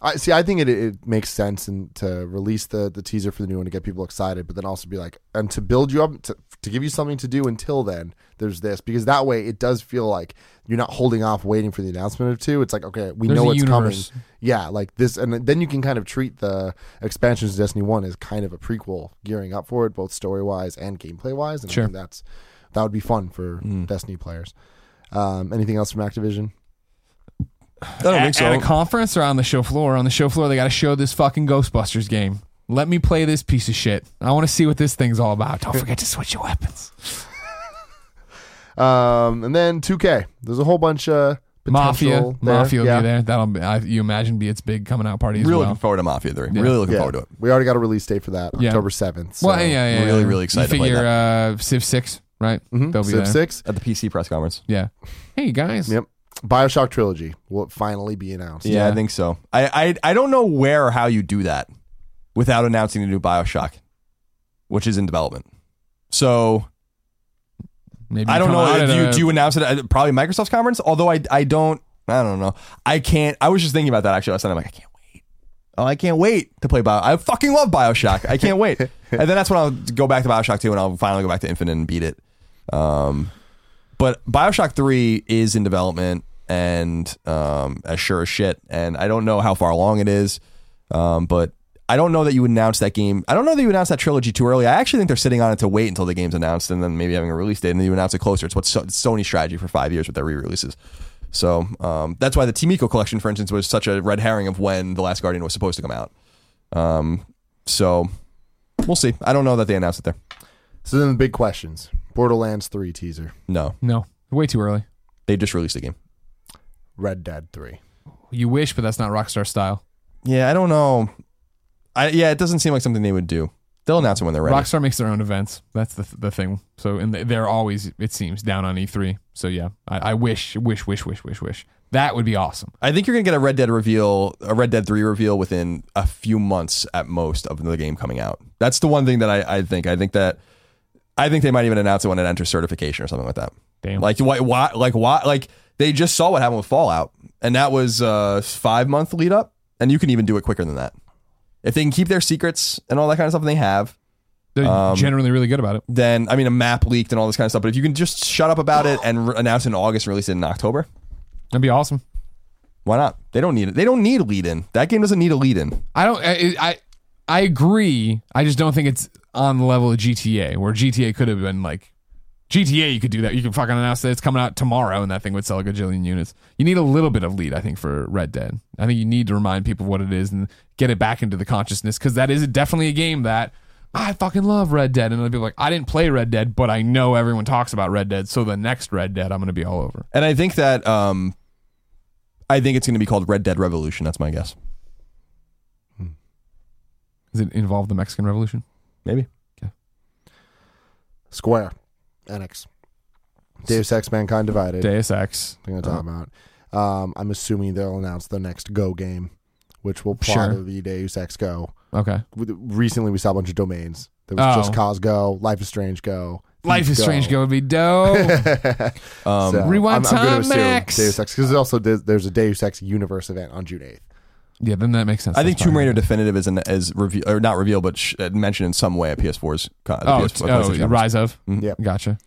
I see. I think it, it makes sense and to release the the teaser for the new one to get people excited, but then also be like, and to build you up to to give you something to do until then. There's this because that way it does feel like you're not holding off waiting for the announcement of two. It's like okay, we There's know it's universe. coming. Yeah, like this, and then you can kind of treat the expansions of Destiny One as kind of a prequel, gearing up for it, both story wise and gameplay wise. And Sure. I think that's that would be fun for Destiny players. Um, anything else from Activision? I don't at, think so. at a conference or on the show floor? On the show floor, they got to show this fucking Ghostbusters game. Let me play this piece of shit. I want to see what this thing's all about. Don't forget to switch your weapons. Um, and then 2K. There's a whole bunch of Mafia, potential there. Mafia will Yeah. be there. That'll be, I, you imagine be its big coming out party as really well. looking forward to Mafia 3. Yeah. Really looking Yeah. forward to it. We already got a release date for that, Yeah. October 7th. So. well, yeah, yeah, really, yeah. really excited to You play figure uh, Civ Six, right? Mhm. They'll be Civ there. 6. At the PC press conference. Yeah. Hey guys. Yep. Bioshock Trilogy will finally be announced. Yeah, Yeah. I think so. I, I I don't know where or how you do that without announcing the new Bioshock, which is in development. So Maybe I don't know. out Do you, do you announce it at probably Microsoft's conference? Although I I don't I don't know. I can't. I was just thinking about that actually last night. I'm like I can't wait. Oh, I can't wait to play Bio. I fucking love Bioshock. I can't wait. and then that's when I'll go back to Bioshock 2 and I'll finally go back to Infinite and beat it. Um, but Bioshock 3 is in development and um, as sure as shit. And I don't know how far along it is. Um, but I don't know that you would announce that game. I don't know that you would announce that trilogy too early. I actually think they're sitting on it to wait until the game's announced and then maybe having a release date and then you announce it closer. It's what's so, Sony's strategy for five years with their re-releases. So um, that's why the Team Ico collection, for instance, was such a red herring of when The Last Guardian was supposed to come out. Um, so we'll see. I don't know that they announced it there. So then the big questions. Borderlands 3 teaser. No, No, way too early. they just released the game. Red Dead 3. You wish, but that's not Rockstar style. Yeah, I don't know. I yeah, it doesn't seem like something they would do. They'll announce it when they're ready. Rockstar makes their own events. That's the the thing. So and they're always it seems down on E3. So yeah, I, I wish, wish, wish, wish, wish, wish. That would be awesome. I think you're gonna get a Red Dead reveal, a Red Dead Three reveal within a few months at most of the game coming out. That's the one thing that I, I think. I think that I think they might even announce it when it enters certification or something like that. Damn. Like why, why like why like they just saw what happened with Fallout, and that was a five month lead up, and you can even do it quicker than that. If they can keep their secrets and all that kind of stuff, and they have, They're Um, generally really good about it. then I mean a map leaked and all this kind of stuff. But if you can just shut up about it and re- announce in August and release it in October, That'd be awesome. why not? They don't need it. They don't need a lead in. That game doesn't need a lead in. I don't. I, I I agree. I just don't think it's on the level of GTA, where GTA could have been like GTA. You could do that. You can fucking announce that it's coming out tomorrow, and that thing would sell a gajillion units. You need a little bit of lead, I think, for Red Dead. I think you need to remind people what it is and get it back into the consciousness because that is definitely a game that. I fucking love Red Dead, and other people are like I didn't play Red Dead, but I know everyone talks about Red Dead, so the next Red Dead I'm going to be all over. And I think that um, I think it's going to be called Red Dead Revolution. That's my guess. Does it involve the Mexican Revolution? Maybe. Square. Enix. Deus Ex Mankind Divided. Deus Ex. thing I'm talking about. Um, I'm assuming they'll announce the next Go game, which will plot Sure. of the Deus Ex Go. Okay. With- Recently, we saw a bunch of domains There was Oh. Just Cause Go, Life is Strange Go, Life Thief is Strange Go would be dope. Um, So, Rewind I'm, I'm gonna time, assume Max. Deus Ex because also there's, there's a Deus Ex Universe event on June 8th. Yeah, then that makes sense. I think That's Tomb fine. Raider Definitive is an, is reveal or not revealed, but sh- uh, mentioned in some way at PS4's. Con- the Oh, PS4 t- oh, conference. Rise of. Mhm. Yep. Gotcha.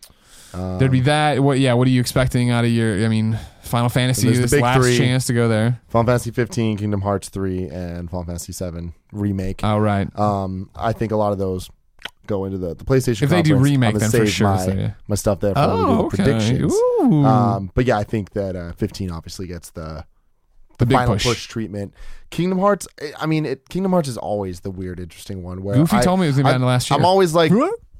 Um, There'd be that. What? Yeah. What are you expecting out of your? I mean, Final Fantasy. There's the This big last three. chance to go there. Final Fantasy 15, Kingdom Hearts 3, and Final Fantasy 7 remake. Oh right. Um, I think a lot of those go into the, the PlayStation. If they do conference. remake, I'm gonna then for save sure. My, so, yeah. my stuff there for when we do Oh, the okay. predictions. Ooh. Um, but yeah, I think that uh, 15 obviously gets the the big final push. push. treatment. Kingdom Hearts. I- I mean, it, Kingdom Hearts is always the weird, interesting one. Where Goofy I, told me it was gonna be I'm- out last year. I'm always like,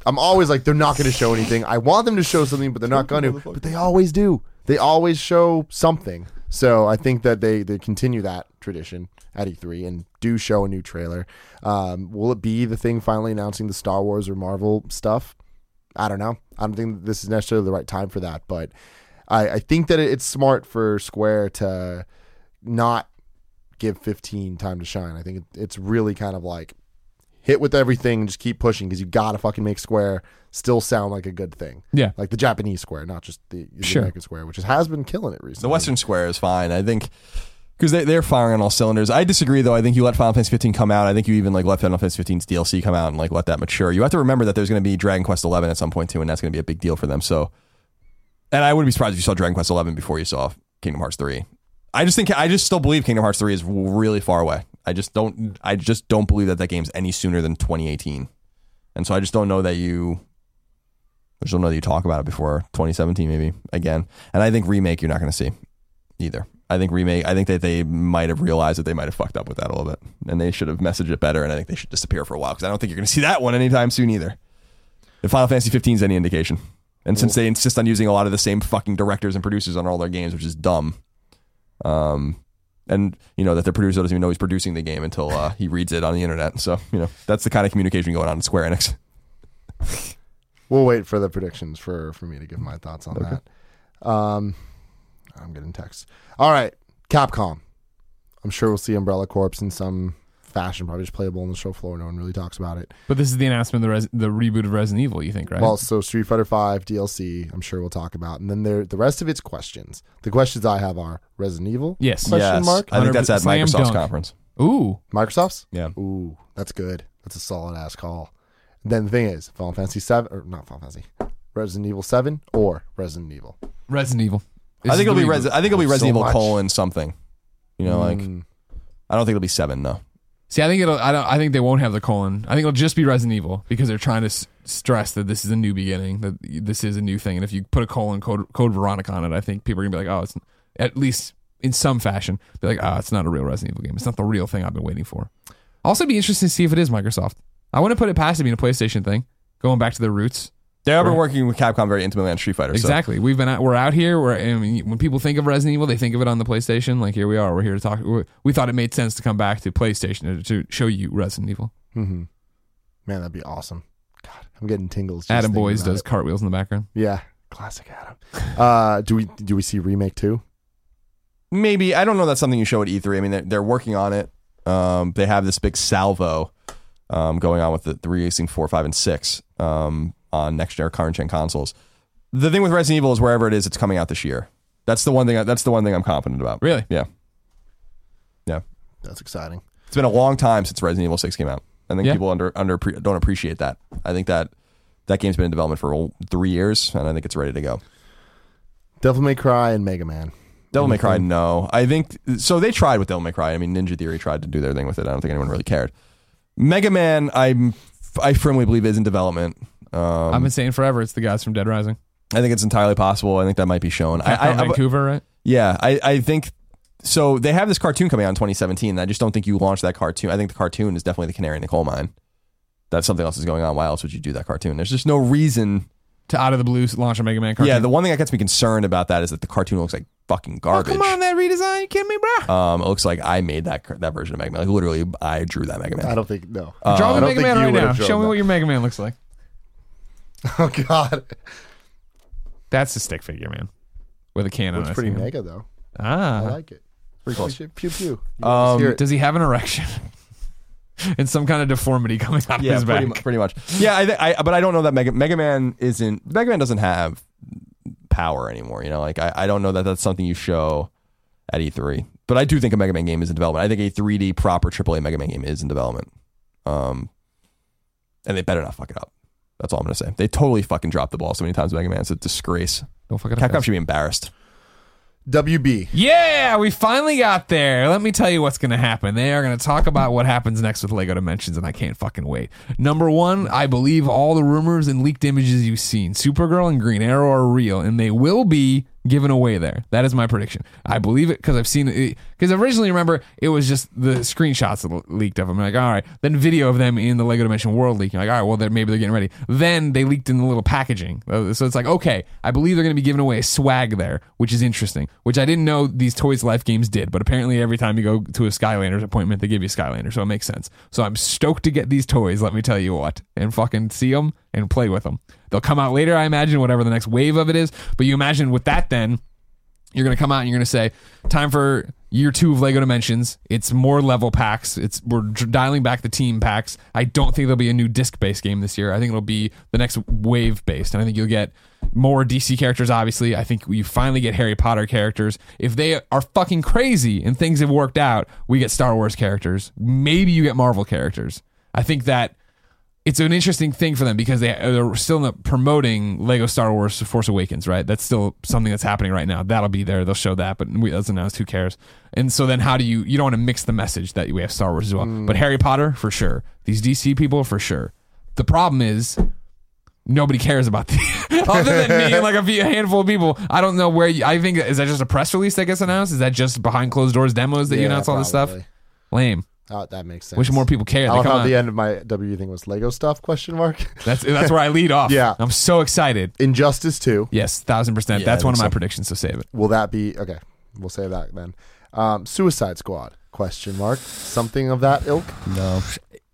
I'm always like, they're not going to show anything. I want them to show something, but they're not going to. But they always do. They always show something. So I think that they they continue that tradition at E3 and do show a new trailer. Um, will it be the thing finally announcing the Star Wars or Marvel stuff? I don't know. I don't think this is necessarily the right time for that, but I, I think that it's smart for Square to not give 15 time to shine. I think it, it's really kind of like hit with everything and just keep pushing because you got to fucking make Square still sound like a good thing. Yeah. Like the Japanese Square, not just the, the Sure. American Square, which has been killing it recently. The Western Square is fine. I think because they, they're firing on all cylinders. I disagree though. I think you let Final Fantasy 15 come out. I think you even like let Final Fantasy 15's DLC come out and like let that mature. You have to remember that there's going to be Dragon Quest 11 at some point too, and that's going to be a big deal for them. So, and I wouldn't be surprised if you saw Dragon Quest 11 before you saw Kingdom Hearts 3. I just think I just still believe Kingdom Hearts 3 is really far away. I just don't. I just don't believe that that game's any sooner than 2018, and so I just don't know that you. I just don't know that you talk about it before 2017, maybe again. And I think remake you're not going to see either. I think remake. I think that they might have realized that they might have fucked up with that a little bit, and they should have messaged it better. And I think they should disappear for a while because I don't think you're going to see that one anytime soon either. If Final Fantasy 15 is any indication, and since they insist on using a lot of the same fucking directors and producers on all their games, which is dumb, um, and you know that their producer doesn't even know he's producing the game until uh, he reads it on the internet. So you know that's the kind of communication going on in Square Enix. We'll wait for the predictions for for me to give my thoughts on that. Um, I'm getting texts. All right, Capcom. I'm sure we'll see Umbrella Corps in some fashion, probably just playable on the show floor. No one really talks about it. But this is the announcement of the res- the reboot of Resident Evil. You think, right? Well, so Street Fighter Five DLC, I'm sure we'll talk about, and then there the rest of it's questions. The questions I have are Resident Evil, yes. Question mark? I think that's at Slam Microsoft's dunk. conference. Ooh. Microsoft's. Yeah. Ooh, that's good. That's a solid ass call. Then the thing is, Final Fantasy Seven or not Final Fantasy, Resident Evil Seven or Resident Evil. Resident Evil. This I think is it'll be reboot. Resi- I think it'll be So Resident Evil much. colon something. You know, like Mm, I don't think it'll be seven. No. See, I think it'll. I don't. I think they won't have the colon. I think it'll just be Resident Evil because they're trying to s- stress that this is a new beginning. That this is a new thing. And if you put a colon code code Veronica on it, I think people are gonna be like, oh, it's at least in some fashion, be like, oh, it's not a real Resident Evil game. It's not the real thing I've been waiting for. Also, be interesting to see if it is Microsoft. I want to put it past it being a PlayStation thing, going back to their roots. They have been Right. working with Capcom very intimately on Street Fighter. so- Exactly. We've been out, we're out here. We're I mean, when people think of Resident Evil, they think of it on the PlayStation. Like here we are. We're here to talk. we we thought it made sense to come back to PlayStation to, to show you Resident Evil. mhm. Man, that'd be awesome. God, I'm getting tingles. just Adam thinking Boyes about does it. cartwheels in the background. Yeah, classic Adam. Uh, do we do we see remake too? maybe I don't know. That's something you show at E3. I mean, they're, they're working on it. Um, they have this big salvo um, going on with the, the releasing four, five, and six um, on next gen, current gen consoles. The thing with Resident Evil is wherever it is, it's coming out this year. That's the one thing. That's the one thing I'm confident about. Really? Yeah, yeah. That's exciting. It's been a long time since Resident Evil Six came out. I think Yeah. people under under don't appreciate that. I think that that game's been in development for three years, and I think it's ready to go. Devil May Cry and Mega Man. Devil May Cry, no. I think so. They tried with Devil May Cry. I mean, Ninja Theory tried to do their thing with it. I don't think anyone really cared. Mega Man, I'm I firmly believe is in development. Um, I've been saying forever. It's the guys from Dead Rising. I think it's entirely possible. I think that might be shown. I, Capcom I, I, Vancouver, right? yeah, I, I think so. They have this cartoon coming out in 2017. I just don't think you launch that cartoon. I think the cartoon is definitely the canary in the coal mine. That something else is going on. Why else would you do that cartoon? There's just no reason. To out of the blue launch a Mega Man cartoon. Yeah, the one thing that gets me concerned about that is that the cartoon looks like fucking garbage. oh, garbage. come on, that redesign. You kidding me, bro? Um, it looks like I made that that version of Mega Man. Like literally, I drew that Mega Man. I don't think no. Uh, Draw I me Mega Man right now. Show me that. what your Mega Man looks like. Oh God, That's a stick figure, man, with a cannon. looks I pretty see. mega though. Ah, I like it. Pretty close. Pew pew. You Um, hear it. does he have an erection? and some kind of deformity coming out of yeah, his pretty, back. mu- pretty much. Yeah, I, th- I but I don't know that Mega Mega Man isn't Mega Man doesn't have power anymore. You know, like I, I don't know that that's something you show at E3. But I do think a Mega Man game is in development. I think a 3D proper AAA Mega Man game is in development. Um, and they better not fuck it up. That's all I'm gonna say. They totally fucking dropped the ball so many times. Mega Man, it's a disgrace. Don't fuck it up. Capcom should be embarrassed. WB. Yeah, we finally got there. Let me tell you what's going to happen. They are going to talk about what happens next with Lego Dimensions, and I can't fucking wait. Number one, I believe all the rumors and leaked images you've seen, Supergirl and Green Arrow are real, and they will be given away there. That is my prediction. I believe it because I've seen it. Because originally, remember, it was just the screenshots that leaked of them. like, all right. Then video of them in the Lego Dimension World leaking. Like, all right, well, they're, maybe they're getting ready. Then they leaked in the little packaging. Uh, So it's like, okay, I believe they're going to be giving away swag there, which is interesting, which I didn't know these Toys Life games did. But apparently, every time you go to a Skylanders appointment, they give you Skylander. So it makes sense. So I'm stoked to get these toys, let me tell you what, and fucking see them and play with them. They'll come out later, I imagine, whatever the next wave of it is. But you imagine with that, then you're going to come out and you're going to say, time for year two of Lego Dimensions. It's more level packs. It's we're dialing back the team packs. I don't think there'll be a new disc based game this year. I think it'll be the next wave based, and I think you'll get more DC characters. Obviously, I think you finally get Harry Potter characters. If they are fucking crazy and things have worked out, we get Star Wars characters. Maybe you get Marvel characters. I think that it's an interesting thing for them because they they're still promoting Lego Star Wars Force Awakens, right? That's still something that's happening right now. That'll be there. They'll show that, but we, that's announced. Who cares? And so then, how do you? You don't want to mix the message that we have Star Wars as well, mm. but Harry Potter for sure. These DC people for sure. The problem is nobody cares about the other than me and like a, few, a handful of people. I don't know where. You, I think is that just a press release that gets announced? Is that just behind closed doors demos that you announce all this stuff? Lame. Oh, that makes sense. Wish more people cared. I They love come how on. the end of my W thing was Lego stuff? Question mark. That's that's where I lead off. Yeah. I'm so excited. Injustice two. Yes, thousand percent. Yeah, That's one of my so. predictions. So save it. Will that be okay? We'll save that then. Um, Suicide Squad? Question mark. Something of that ilk. No.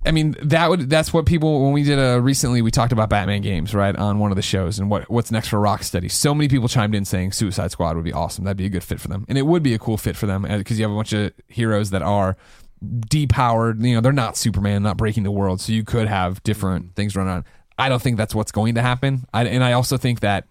I mean, that would that's what people when we did a recently we talked about Batman games right on one of the shows and what what's next for Rocksteady. So many people chimed in saying Suicide Squad would be awesome. That'd be a good fit for them, and it would be a cool fit for them because you have a bunch of heroes that are depowered. You know, they're not Superman, not breaking the world, so you could have different mm-hmm. things run on. I don't think that's what's going to happen, I, and I also think that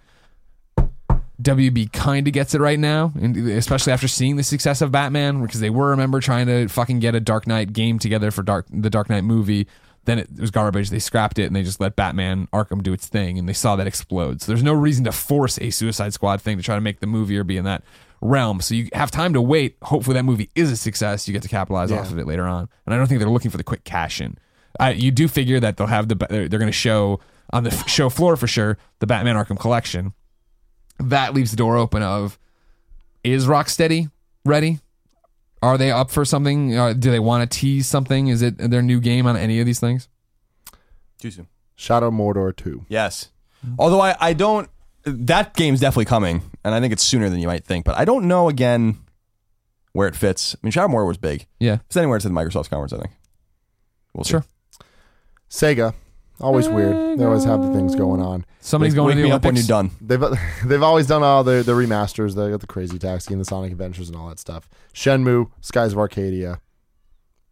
WB kind of gets it right now, and especially after seeing the success of Batman, because they were remember trying to fucking get a Dark Knight game together for Dark the Dark Knight movie. Then it was garbage. They scrapped it and they just let Batman Arkham do its thing, and they saw that explode. So there's no reason to force a Suicide Squad thing to try to make the movie or be in that realm. So you have time to wait. Hopefully that movie is a success. You get to capitalize off of it later on. And I don't think they're looking for the quick cash in. I, you do figure that they'll have the they're, they're going to show on the show floor for sure the Batman Arkham collection that leaves the door open of is Rocksteady ready? Are they up for something? Uh, do they want to tease something? Is it their new game on any of these things? Too soon. Shadow Mordor two. Yes. Although I, I don't that game's definitely coming, and I think it's sooner than you might think, but I don't know again where it fits. I mean Shadow Mordor was big. Yeah, It's anywhere to the Microsoft's conference, I think. We'll see. Sure. Sega. Always weird. They always have the things going on. somebody's Wake- going wake to the me up when Olympics. you're done. They've they've always done all the the remasters. They got the Crazy Taxi and the Sonic Adventures and all that stuff. Shenmue, Skies of Arcadia,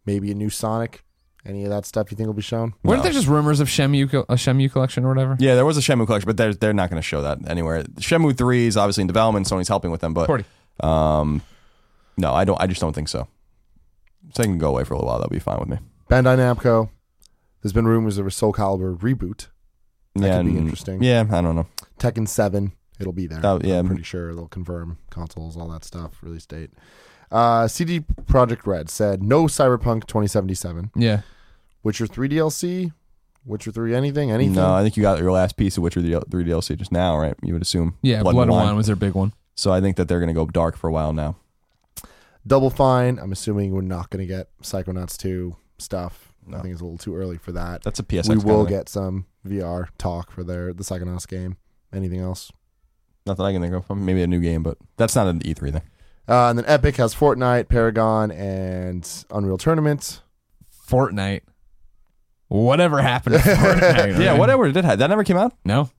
maybe a new Sonic. Any of that stuff you think will be shown? Weren't there just rumors of Shenmue co- a Shenmue collection or whatever? Yeah, there was a Shenmue collection, but they're they're not going to show that anywhere. Shenmue three is obviously in development. Sony's helping with them, but Forty. um, no, I don't. I just don't think so. So they can go away for a little while. That'll be fine with me. Bandai Namco. There's been rumors of a Soul Calibur reboot. That yeah, could be and- interesting. Yeah, I don't know. Tekken Seven. It'll be there. Oh, yeah. I'm pretty sure they'll confirm consoles, all that stuff, release date. Uh, CD Projekt Red said no Cyberpunk 2077. Yeah, Witcher 3 DLC. Witcher 3 anything? Anything? No, I think you got your last piece of Witcher three DLC just now, right? You would assume. yeah. Blood, and Wine was their big one. So I think that they're going to go dark for a while now. Double Fine. I'm assuming we're not going to get Psychonauts 2 stuff. No. I think it's a little too early for that. That's a PSX. we kind will of get some VR talk for their the Psychonauts game. Anything else? Not that I can think of. Maybe a new game, but that's not an E3 thing. Uh, and then Epic has Fortnite, Paragon, and Unreal Tournament. Fortnite. Whatever happened to Fortnite? Yeah, man? whatever did that. That never came out. No.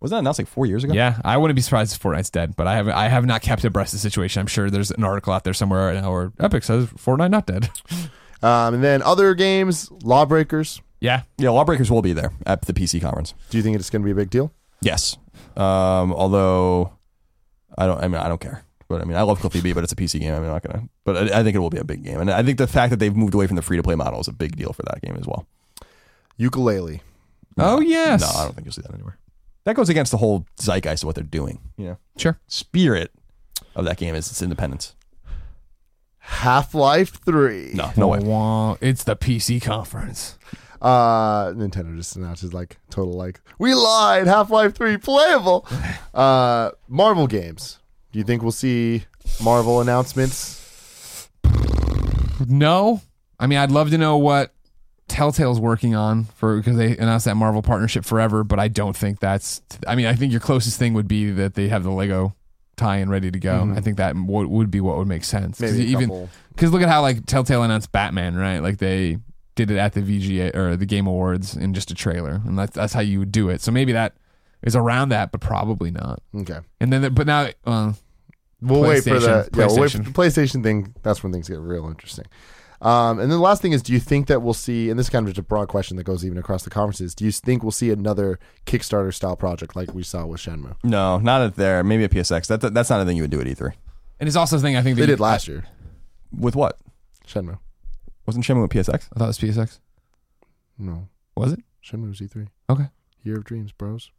Was that announced like four years ago? Yeah, I wouldn't be surprised if Fortnite's dead, but I have I have not kept abreast of the situation. I'm sure there's an article out there somewhere right now where Epic says Fortnite not dead. Um, and then other games, Lawbreakers. Yeah. Yeah, Lawbreakers will be there at the PC conference. Do you think it's going to be a big deal? Yes. Um, although I don't. I mean, I don't care. But I mean, I love Cliffy B, but it's a PC game. I'm not gonna. But I, I think it will be a big game, and I think the fact that they've moved away from the free to play model is a big deal for that game as well. Yooka-Laylee. Oh yes. No, I don't think you'll see that anywhere. That goes against the whole zeitgeist of what they're doing. You know, Sure. spirit of that game is its independence. Half Life 3. No, no way. Wah, wah. It's the PC conference. Uh, Nintendo just announces like total like we lied. Half Life Three playable. Uh, Marvel games. Do you think we'll see Marvel announcements? No. I mean, I'd love to know what Telltale's working on for because they announced that Marvel partnership forever, but I don't think that's. I mean, I think your closest thing would be that they have the Lego tie-in ready to go. I think that would, would be what would make sense. Mm-hmm. Maybe even because look at how like Telltale announced Batman, right? Like they did it at the VGA or the Game Awards in just a trailer, and that's that's how you would do it. So maybe that is around that, but probably not. Okay. And then, but now, uh, We'll wait for the PlayStation- yeah. We'll wait for the PlayStation thing. That's when things get real interesting. Um, and then the last thing is, do you think that we'll see? And this is kind of just a broad question that goes even across the conferences. Do you think we'll see another Kickstarter style project like we saw with Shenmue? No, not at there. Maybe a PSX. That, that- that's not a thing you would do at E3. and it's also the thing I think They did last year. With what? Shenmue. Wasn't Shenmue a PSX? I thought it was PSX. No, Was it? Shenmue was E3. Okay. Year of Dreams, bros.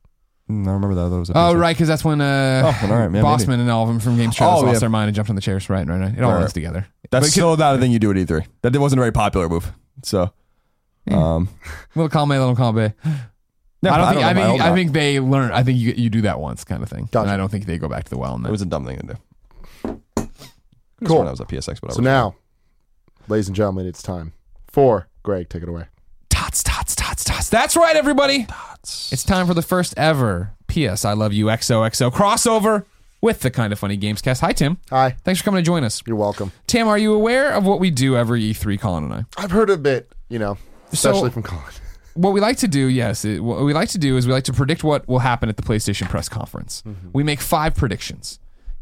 Mm, I remember that. that was a Oh, PSX. right, because that's when uh, Oh, well, all right, yeah, Bossman and all of them from Games Trailers Oh, lost yeah. their mind and jumped on the chairs. Right, right, right. It all Right. runs together. That's But still not a thing you do at E3. That wasn't a very popular move. So, um, Little column A, little column B. yeah, I don't think. I, know, think. hope I not. think they learn. I think you you do that once, kind of thing. Gotcha. And I don't think they go back to the well. And it was a dumb thing to do. Cool. sworn That was a PSX, but So now, ladies and gentlemen, it's time for Greg. Take it away. Tots, tots, tots, tots. That's right, everybody. It's time for the first ever PS I Love You XOXO crossover with the Kinda Funny Gamescast. Hi, Tim. Hi. Thanks for coming to join us. You're welcome. Tim, are you aware of what we do every E3, Colin and I? I've heard a bit, you know, especially So- from Colin. what we like to do, yes, it, what we like to do is we like to predict what will happen at the PlayStation press conference. Mm-hmm. We make five predictions.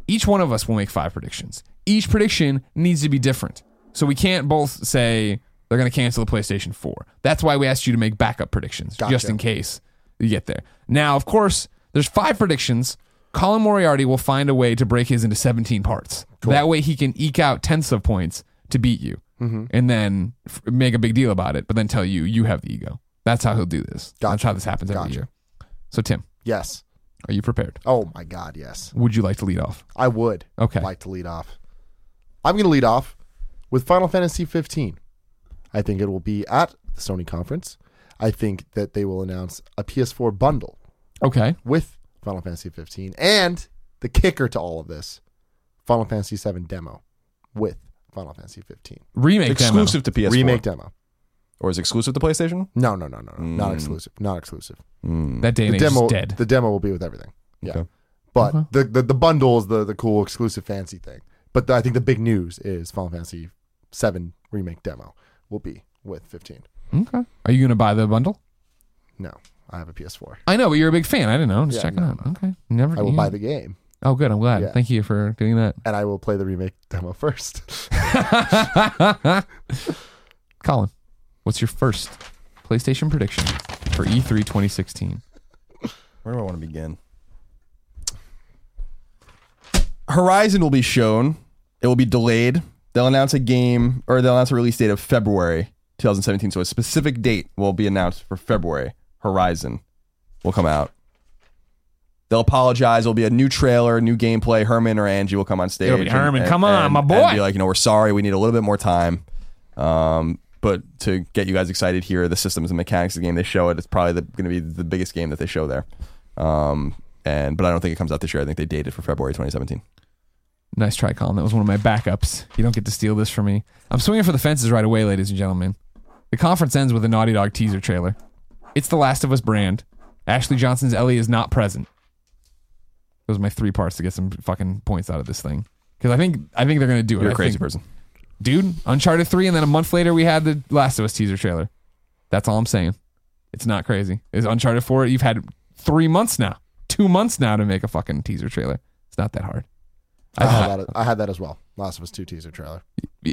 Each one of us will make five predictions. Each prediction needs to be different. So we can't both say they're going to cancel the PlayStation 4. That's why we asked you to make backup predictions just in case you get there. Now, of course, there's five predictions. Colin Moriarty will find a way to break his into 17 parts. That way he can eke out tenths of points to beat you mm-hmm. and then f- make a big deal about it, but then tell you you have the ego. That's how he'll do this. That's how this happens every Gotcha. year. So, Tim, Yes. are you prepared? Oh my God, yes. Would you like to lead off? I would Okay. like to lead off. I'm going to lead off with Final Fantasy 15. I think it will be at the Sony conference. I think that they will announce a PS4 bundle Okay. with Final Fantasy 15 and the kicker to all of this, Final Fantasy 7 demo with Final Fantasy 15 Remake exclusive to PS4 remake demo. or is it exclusive to PlayStation? No, no, no, no, no. not Mm. exclusive. Not exclusive. Demo. That day and The demo is dead. the demo will be with everything. Yeah. Okay. But Okay. the, the the bundle is the the cool exclusive fancy thing. But the, I think the big news is Final Fantasy 7 remake demo will be with 15. okay. Are you going to buy the bundle? No, I have a PS4. I know, but you're a big fan. I didn't know. I'm just Yeah, checking no, out. Okay. Never. I will you- buy the game Oh, good. I'm glad. Yeah. Thank you for doing that. and I will play the remake demo first. Colin, what's your first PlayStation prediction for E E3 2016? Where do I want to begin? Horizon will be shown. It will be delayed. They'll announce a game or they'll announce a release date of February 2017. So a specific date will be announced for February. Horizon will come out. They'll apologize. There'll be a new trailer, new gameplay. Hermen or Angie will come on stage. It'll be and- Hermen. and- Come on, and- my and boy. be like, you know, we're sorry. We need a little bit more time. Um, but to get you guys excited here, the systems and mechanics of the game they show it. It's probably going to be the biggest game that they show there. Um, and but I don't think it comes out this year. I think they dated it for February 2017. Nice try, Colin. That was one of my backups. You don't get to steal this from me. I'm swinging for the fences right away, ladies and gentlemen. The conference ends with a Naughty Dog teaser trailer. It's the Last of Us brand. Ashley Johnson's Ellie is not present. Those are my three parts to get some fucking points out of this thing. Because I think I think they're gonna do it. You're I crazy think- person. dude. Uncharted three, and then a month later we had the Last of Us teaser trailer. That's all I'm saying. It's not crazy. Is Uncharted four? You've had three months now, two months now to make a fucking teaser trailer. It's not that hard. I had uh-huh. that. I had that as well. Last of Us Two teaser trailer.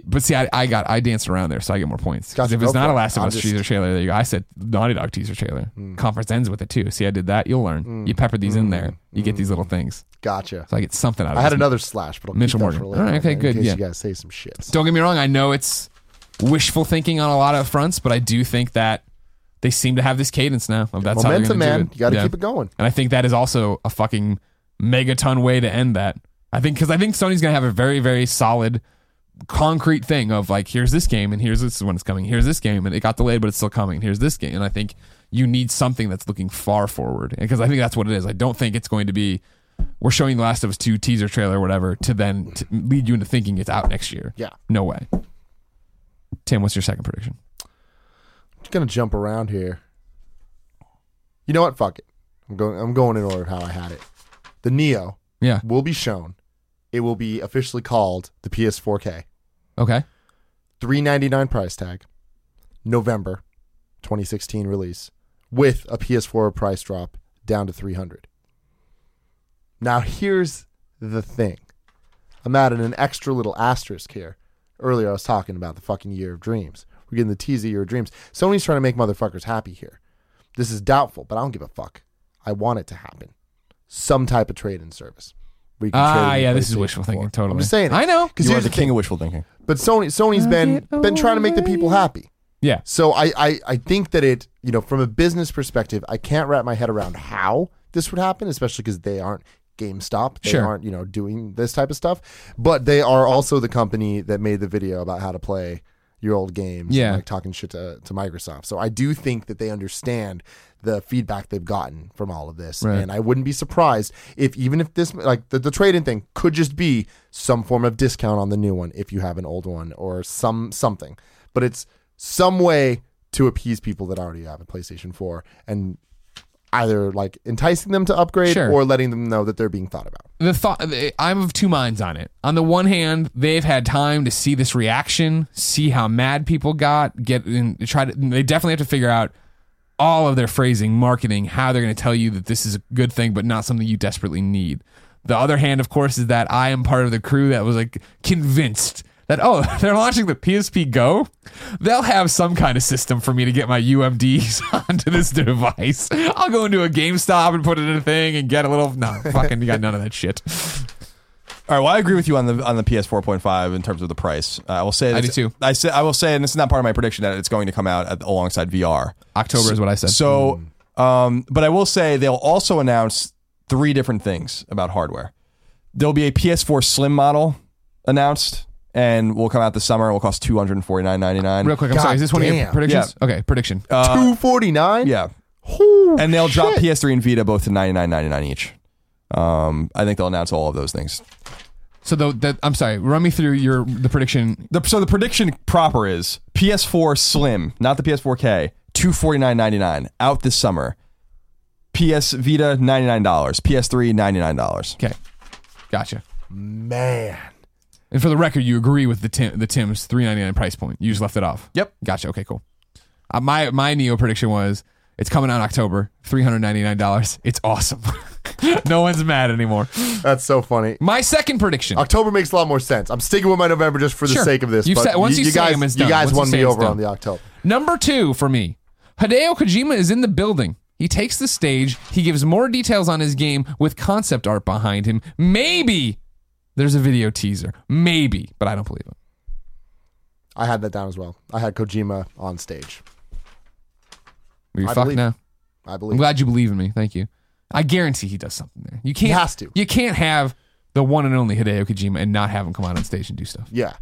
But see, I, I got I danced around there, so I get more points. 'Cause Gotcha, if it's not for a it. Last of I'm Us just- Hmm. teaser trailer, there you go. I said Naughty Dog teaser trailer. Hmm. Conference ends with it too. See, I did that. You'll learn. You hmm. pepper these in there. Hmm. You get these little things. Gotcha. So I get something out of it. I had this. another slash, but I'll Mitchell keep that Morgan. for later. All right, okay, in good, case yeah. you guys say some shit. Don't get me wrong. I know it's wishful thinking on a lot of fronts, but I do think that they seem to have this cadence now. Of that's how they're Momentum, gonna do man. it. You got to Yeah. keep it going. And I think that is also a fucking megaton way to end that. I think because I think Sony's gonna have a very very solid, concrete thing of like here's this game and here's this is when it's coming. Here's this game and it got delayed but it's still coming. Here's this game and I think you need something that's looking far forward because I think that's what it is. I don't think it's going to be we're showing The Last of Us Two teaser trailer or whatever to then to lead you into thinking it's out next year. Yeah. No way. Tim, what's your second prediction? I'm just gonna jump around here. You know what? Fuck it. I'm going. I'm going in order how I had it. The Neo Yeah. will be shown. It will be officially called the PS4K. Okay. 399 price tag. November 2016 release with a PS4 price drop down to 300. Now here's the thing. I'm adding an extra little asterisk here. Earlier I was talking about the fucking year of dreams. We're getting the teaser year of dreams. Sony's trying to make motherfuckers happy here. This is doubtful, but I don't give a fuck. I want it to happen. Some type of trade-in service. where you can trade Ah, in yeah, this is wishful thinking. Totally. I'm just saying. I know. Because You are the the king thing. of wishful thinking. But Sony Sony's been been trying to make the people happy. Yeah. So I, I I think that it you know from a business perspective, I can't wrap my head around how this would happen, especially because they aren't GameStop. They Sure. aren't you know doing this type of stuff. But they are also the company that made the video about how to play your old games. Yeah. and, like talking shit to, to Microsoft. So I do think that they understand the feedback they've gotten from all of this, Right. and I wouldn't be surprised if even if this like the, the trade-in thing could just be some form of discount on the new one if you have an old one or some something, but it's some way to appease people that already have a PlayStation 4 and either like enticing them to upgrade Sure. or letting them know that they're being thought about. the thought I'm of two minds on it. On the one hand, they've had time to see this reaction, see how mad people got, get and try to. They definitely have to figure out all of their phrasing, marketing, how they're going to tell you that this is a good thing, but not something you desperately need. The other hand, of course, is that I am part of the crew that was like convinced that oh, they're launching the PSP Go. They'll have some kind of system for me to get my UMDs onto this device. I'll go into a GameStop and put it in a thing and get a little. No, fucking, you got none of that shit. All right. Well, I agree with you on the on the PS 4.5 in terms of the price. Uh, I will say I do too. I say I will say, and this is not part of my prediction that it's going to come out at, alongside VR. October is what I said. So, um, but I will say they'll also announce three different things about hardware. There'll be a PS4 Slim model announced, and will come out this summer. It will cost two hundred forty nine ninety nine. Real quick, I'm God sorry. Is this one of your damn. predictions? Okay, prediction. Uh, 249? Yeah, Holy and they'll drop. PS3 and Vita both to ninety nine ninety nine each. Um, I think they'll announce all of those things. so the, the I'm sorry. Run me through your the prediction. The, so the prediction proper is PS4 Slim, not the PS4K, two forty nine ninety nine out this summer. PS Vita ninety nine dollars, PS3 ninety nine dollars. Okay, gotcha. Man. And for the record, you agree with the Tim, the Tim's 3.99 price point. You just left it off. Yep. Gotcha. Okay, cool. Uh, my my Neo prediction was it's coming out October. Three hundred ninety nine dollars. It's awesome. no one's mad anymore. That's so funny. My second prediction. October makes a lot more sense. I'm sticking with my November just for the Sure. sake of this. You've but said- once you, you say guys, 'em, it's you done. guys Once you won say me it's over done. on the October. Number two for me, Hideo Kojima is in the building. He takes the stage. He gives more details on his game with concept art behind him. Maybe there's a video teaser. Maybe, but I don't believe it. I had that down as well. I had Kojima on stage. Are you I fucked believe- now? I believe. I'm glad you believe in me. Thank you. I guarantee he does something there. You can't. He has to. You can't have the one and only Hideo Kojima and not have him come out on stage and do stuff. Yeah.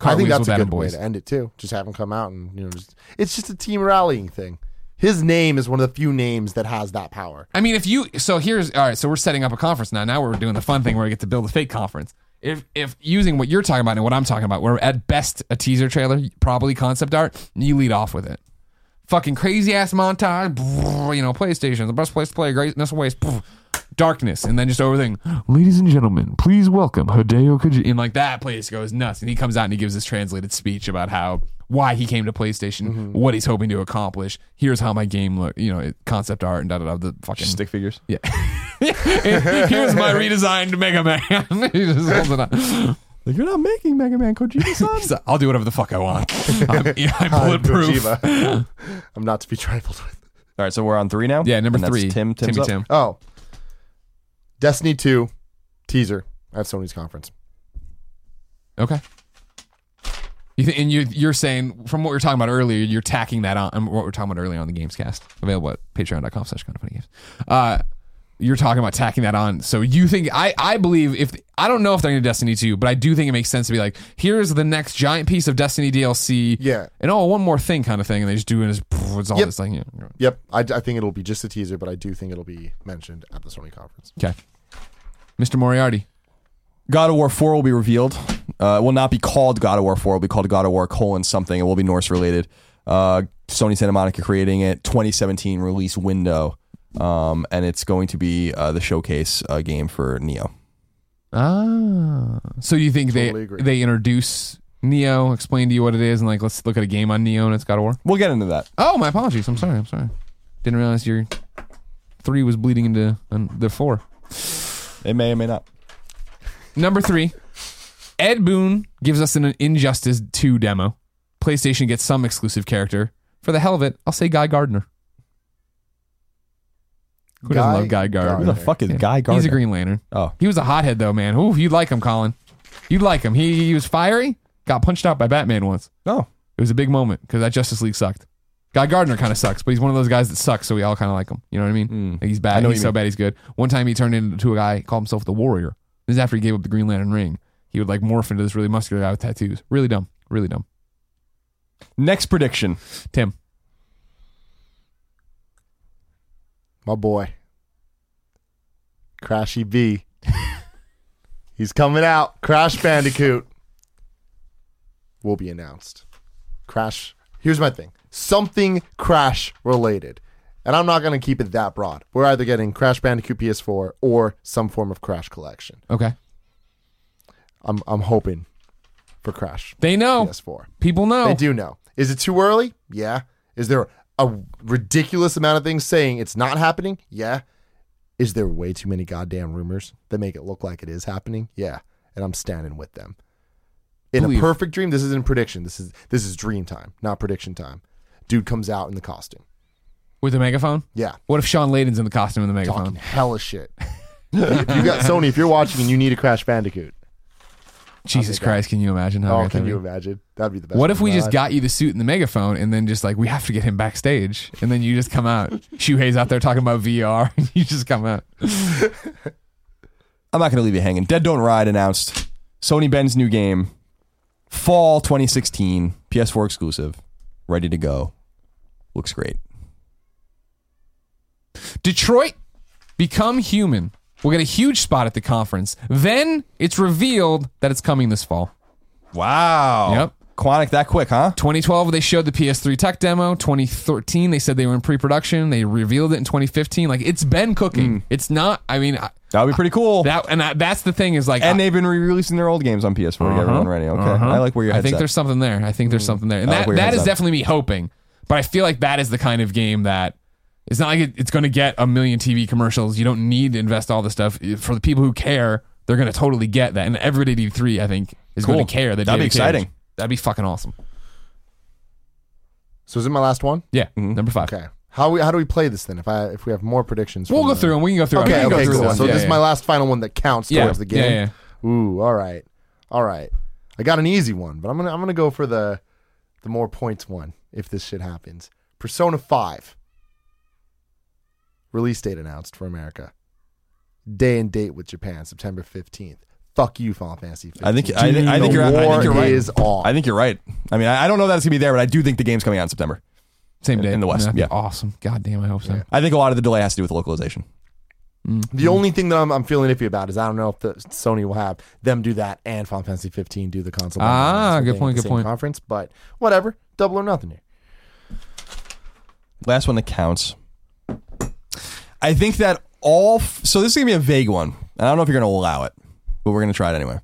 I think that's a good way Boys. to end it too. Just have him come out and you know, just it's just a team rallying thing. His name is one of the few names that has that power. I mean, if you so here's all right. So we're setting up a conference now. Now we're doing the fun thing where we get to build a fake conference. If if using what you're talking about and what I'm talking about, we're at best a teaser trailer, probably concept art. You lead off with it. Fucking crazy ass montage. You know, PlayStation, the best place to play, greatness ways. darkness, and then just everything. Ladies and gentlemen, please welcome Hideo Kojima. And like that place goes nuts, and he comes out and he gives this translated speech about how why he came to PlayStation, mm-hmm. what he's hoping to accomplish. Here's how my game look, you know, concept art and da da da. The fucking Stick figures. yeah. Here's my redesigned Mega Man. he just holds it up. Like you're not making Mega Man Kojima, son. He's like, I'll do whatever the fuck I want. I'm, yeah, I'm I'm bulletproof. Kojima. I'm not to be trifled with. All right, so we're on three now. Yeah, number And that's three. Tim. Tim's Timmy up. Tim. Oh, Destiny 2 teaser at Sony's conference. Okay. You th- and you, you're saying from what we were talking about earlier, you're tacking that on. um, What we are talking about earlier on the Gamescast, available at patreon.com slash kind of funny games. Uh, you're talking about tacking that on. So you think I I believe if I don't know if they're going to Destiny 2, but I do think it makes sense to be like, here's the next giant piece of Destiny DLC. Yeah. And oh, one more thing kind of thing, and they just do it as it's all Yep. this thing. you know. Yep, I, I think it'll be just a teaser, but I do think it'll be mentioned at the Sony conference. Okay. Mr. Moriarty. God of War 4 will be revealed. Uh, it will not be called God of War 4. It will be called God of War colon something. It will be Norse related. Uh, Sony Santa Monica creating it. 2017 release window. Um, and it's going to be uh, the showcase uh, game for Neo. Ah. So you think Totally they agree. they introduce Neo, explain to you what it is, and like let's look at a game on Neo and it's God of War? We'll get into that. Oh, my apologies. I'm sorry. I'm sorry. Didn't realize your three was bleeding into um, the four. It may or may not. Number three, Ed Boon gives us an Injustice 2 demo. PlayStation gets some exclusive character. For the hell of it, I'll say Guy Gardner. Who doesn't love Guy Gardner? Who the fuck is. Guy Gardner? He's a Green Lantern. Oh. He was a hothead though, man. Ooh, you'd like him, Colin. You'd like him. He, he was fiery. Got punched out by Batman once. Oh. It was a big moment because that Justice League sucked. Guy Gardner kind of sucks, but he's one of those guys that sucks, so we all kind of like him. You know what I mean? Mm. Like he's I know what He's you so mean. bad he's good. One time he turned into a guy, called himself the Warrior. This is after he gave up the Green Lantern ring. He would like morph into this really muscular guy with tattoos. Really dumb. Really dumb. Next prediction. Tim. My boy, Crashy B. He's coming out. Crash Bandicoot will be announced. Crash. Here's my thing. Something Crash related. And I'm not going to keep it that broad. We're either getting Crash Bandicoot PS4 or some form of Crash collection. Okay. I'm I'm hoping for Crash They know. PS4. People know. They do know. Is it too early? Yeah. Is there a ridiculous amount of things saying it's not happening? Yeah. Is there way too many goddamn rumors that make it look like it is happening? Yeah. And I'm standing with them. In Believe- a perfect dream, this isn't prediction. This is this is dream time, not prediction time. Dude comes out in the costume. With the megaphone? Yeah. What if Shawn Layden's in the costume in the megaphone? Talking hella shit. if you got Sony, if you're watching and you need a Crash Bandicoot, Jesus think Christ, can you imagine how oh, great can that'd you be? imagine? That'd be the best. What if we just got you the suit and the megaphone and then just like we have to get him backstage and then you just come out. Shuhei's out there talking about VR and you just come out. I'm not going to leave you hanging. Dead Don't Ride announced Sony Bend's new game, fall 2016, PS4 exclusive, ready to go. Looks great. Detroit Become Human will get a huge spot at the conference. Then it's revealed that it's coming this fall. Wow. Yep. Quantic that quick, huh? 2012 they showed the PS3 tech demo. 2013 they said they were in pre-production. They revealed it in 2015. Like it's been cooking. Hmm. It's not. I mean I- That would be pretty cool. that and I, that's the thing is like and I- they've been re-releasing their old games on PS4 to get uh-huh. everyone ready. Okay, Uh-huh. I like where your I think at. there's something there. I think there's hmm. something there, and I like that where your that head's is definitely me hoping. But I feel like that is the kind of game that it's not like it, it's going to get a million TV commercials. You don't need to invest all this stuff for the people who care. They're going to totally get that, and everybody at E3 I think is Cool. going to care. That That'd be David Cage- exciting. That'd be fucking awesome. So is it my last one? Yeah, Mm-hmm. number five. Okay. How we how do we play this then? If I if we have more predictions, We'll from go the- through them. We can go through. Okay, okay, cool. So this is my last final one that counts Yeah, towards the game. yeah, yeah. Ooh, all right, all right. I got an easy one, but I'm gonna I'm gonna go for the the more points one if this shit happens. Persona Five release date announced for America. Day and date with Japan, September fifteenth. Fuck you, Final Fantasy. 15. I think I, think- I think The you're I war think you're right. is on. I think you're right. I mean, I, I don't know that it's gonna be there, but I do think the game's coming out in September. Same day in the West, That'd yeah. awesome. God damn, I hope so. Yeah. I think a lot of the delay has to do with localization. The only thing that I'm, I'm feeling iffy about is I don't know if the Sony will have them do that and Final Fantasy 15 do the console. Ah, good point, good point. Conference, but whatever, double or nothing here. Last one that counts. I think that all. F- so this is gonna be a vague one. I don't know if you're gonna allow it, but we're gonna try it anyway.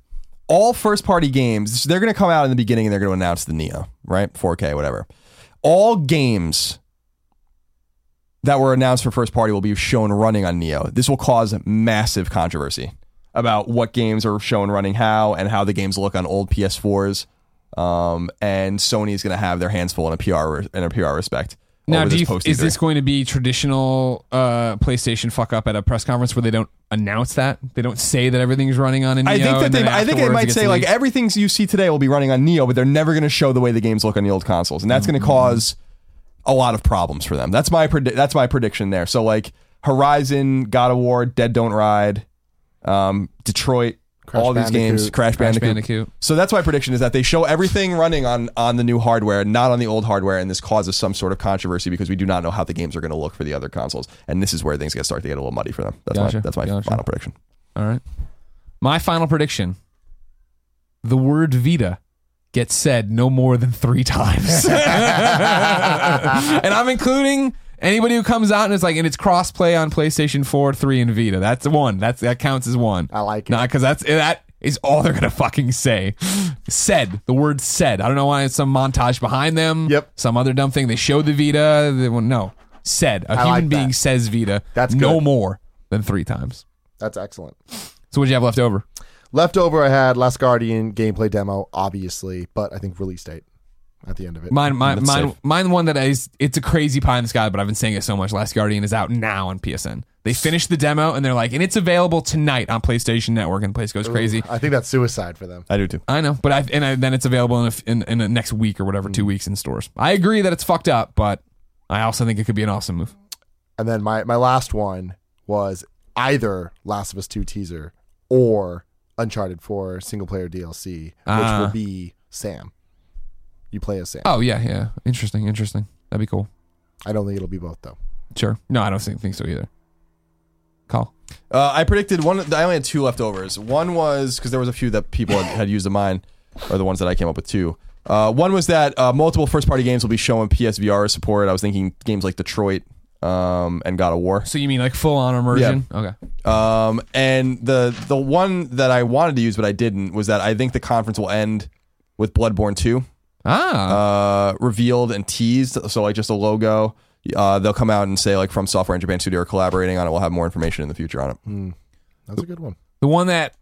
All first party games, they're gonna come out in the beginning and they're gonna announce the Neo, right? 4K, whatever. All games that were announced for first party will be shown running on Neo. This will cause massive controversy about what games are shown running how and how the games look on old PS4s. Um, and Sony is going to have their hands full in a PR in a PR respect. Now, do you, is E3. this going to be traditional uh, PlayStation fuck up at a press conference where they don't announce that? They don't say that everything's running on a Neo. I think that they, I think they might say like everything you see today will be running on Neo, but they're never going to show the way the games look on the old consoles, and that's going Mm-hmm. to cause a lot of problems for them. That's my predi- that's my prediction there. So like Horizon, God of War, Dead Don't Ride, um, Detroit, Crash all these games, Bandicoot. Crash Crash Bandicoot. Bandicoot. So that's my prediction is that they show everything running on on the new hardware, not on the old hardware, and this causes some sort of controversy because we do not know how the games are going to look for the other consoles, and this is where things get start to get a little muddy for them. That's Gotcha. my that's my Gotcha. final prediction. All right. My final prediction: the word Vita gets said no more than three times, and I'm including anybody who comes out and it's like, and it's crossplay on PlayStation 4, 3, and Vita. That's one. That's that counts as one. I like it. Not because that's that is all they're gonna fucking say. Said the word said. I don't know why it's some montage behind them. Yep. Some other dumb thing. They show the Vita. They, well, no. Said. A I human like being says Vita. That's no more than three times. That's excellent. So what'd you have left over? Leftover, I had Last Guardian gameplay demo, obviously, but I think release date at the end of it. Mine, mine, That's mine, safe. mine. One that is, it's a crazy pie in the sky, but I've been saying it so much. Last Guardian is out now on PSN. They finished the demo and they're like, and it's available tonight on PlayStation Network, and the place goes crazy. I think that's suicide for them. I do too. I know, but I and I, then it's available in, a, in in the next week or whatever, two weeks in stores. I agree that it's fucked up, but I also think it could be an awesome move. And then my, my last one was either Last of Us 2 teaser or Uncharted 4 single player DLC, which Ah. will be Sam. You play as Sam. Oh yeah, yeah, interesting, interesting. That'd be cool. I don't think it'll be both though. Sure. No, I don't think, think so either. Call. Uh, I predicted one. I only had two leftovers. One was because there was a few that people had, had used of mine, or the ones that I came up with too. Uh, one was that uh, multiple first-party games will be showing PSVR support. I was thinking games like Detroit um, and God of War. So you mean like full on immersion? Okay. Um, and the the one that I wanted to use but I didn't was that I think the conference will end with Bloodborne 2 Ah. uh, revealed and teased. So like just a logo. Uh, they'll come out and say like from Software and Japan Studio are collaborating on it. We'll have more information in the future on it. That's a good one. the one that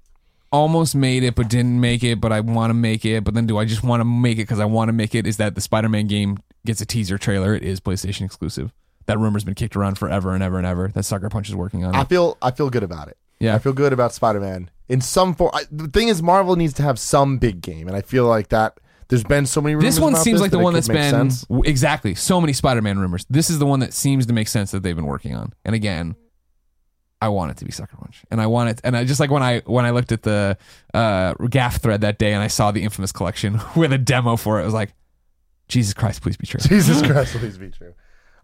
almost made it but didn't make it, but I want to make it. But then do I just want to make it because I want to make it? Is that the Spider-Man game gets a teaser trailer? It is PlayStation exclusive. That rumor's been kicked around forever and ever and ever. That Sucker Punch is working on I it. feel I feel good about it. Yeah. I feel good about Spider Man in some form. I, the thing is, Marvel needs to have some big game, and I feel like that. There's been so many. Rumors this one about seems this like the that it one could that's make been sense. w- exactly so many Spider-Man rumors. This is the one that seems to make sense that they've been working on. And again, I want it to be Sucker Punch, and I want it. And I just like when I when I looked at the uh, GAF thread that day, and I saw the Infamous collection with a demo for it. I was like, Jesus Christ, please be true. Jesus Christ, please be true.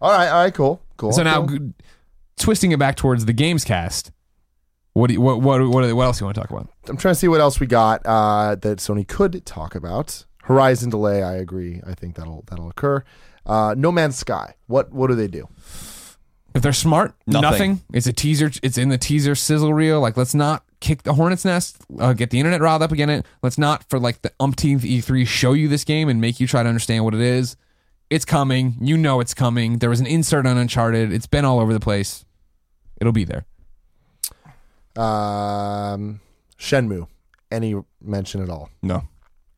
All right, all right, cool, cool. So now, cool. g- twisting it back towards the games cast. What do you, what what what what else do you want to talk about? I'm trying to see what else we got uh, that Sony could talk about. Horizon delay, I agree. I think that'll that'll occur. Uh, no Man's Sky. What what do they do? If they're smart, Nothing. nothing. It's a teaser. It's in the teaser sizzle reel. Like, let's not kick the hornet's nest. Uh, get the internet riled up again. It. Let's not for like the umpteenth E3 show you this game and make you try to understand what it is. It's coming. You know it's coming. There was an insert on Uncharted. It's been all over the place. It'll be there. Um, Shenmue. Any mention at all? No.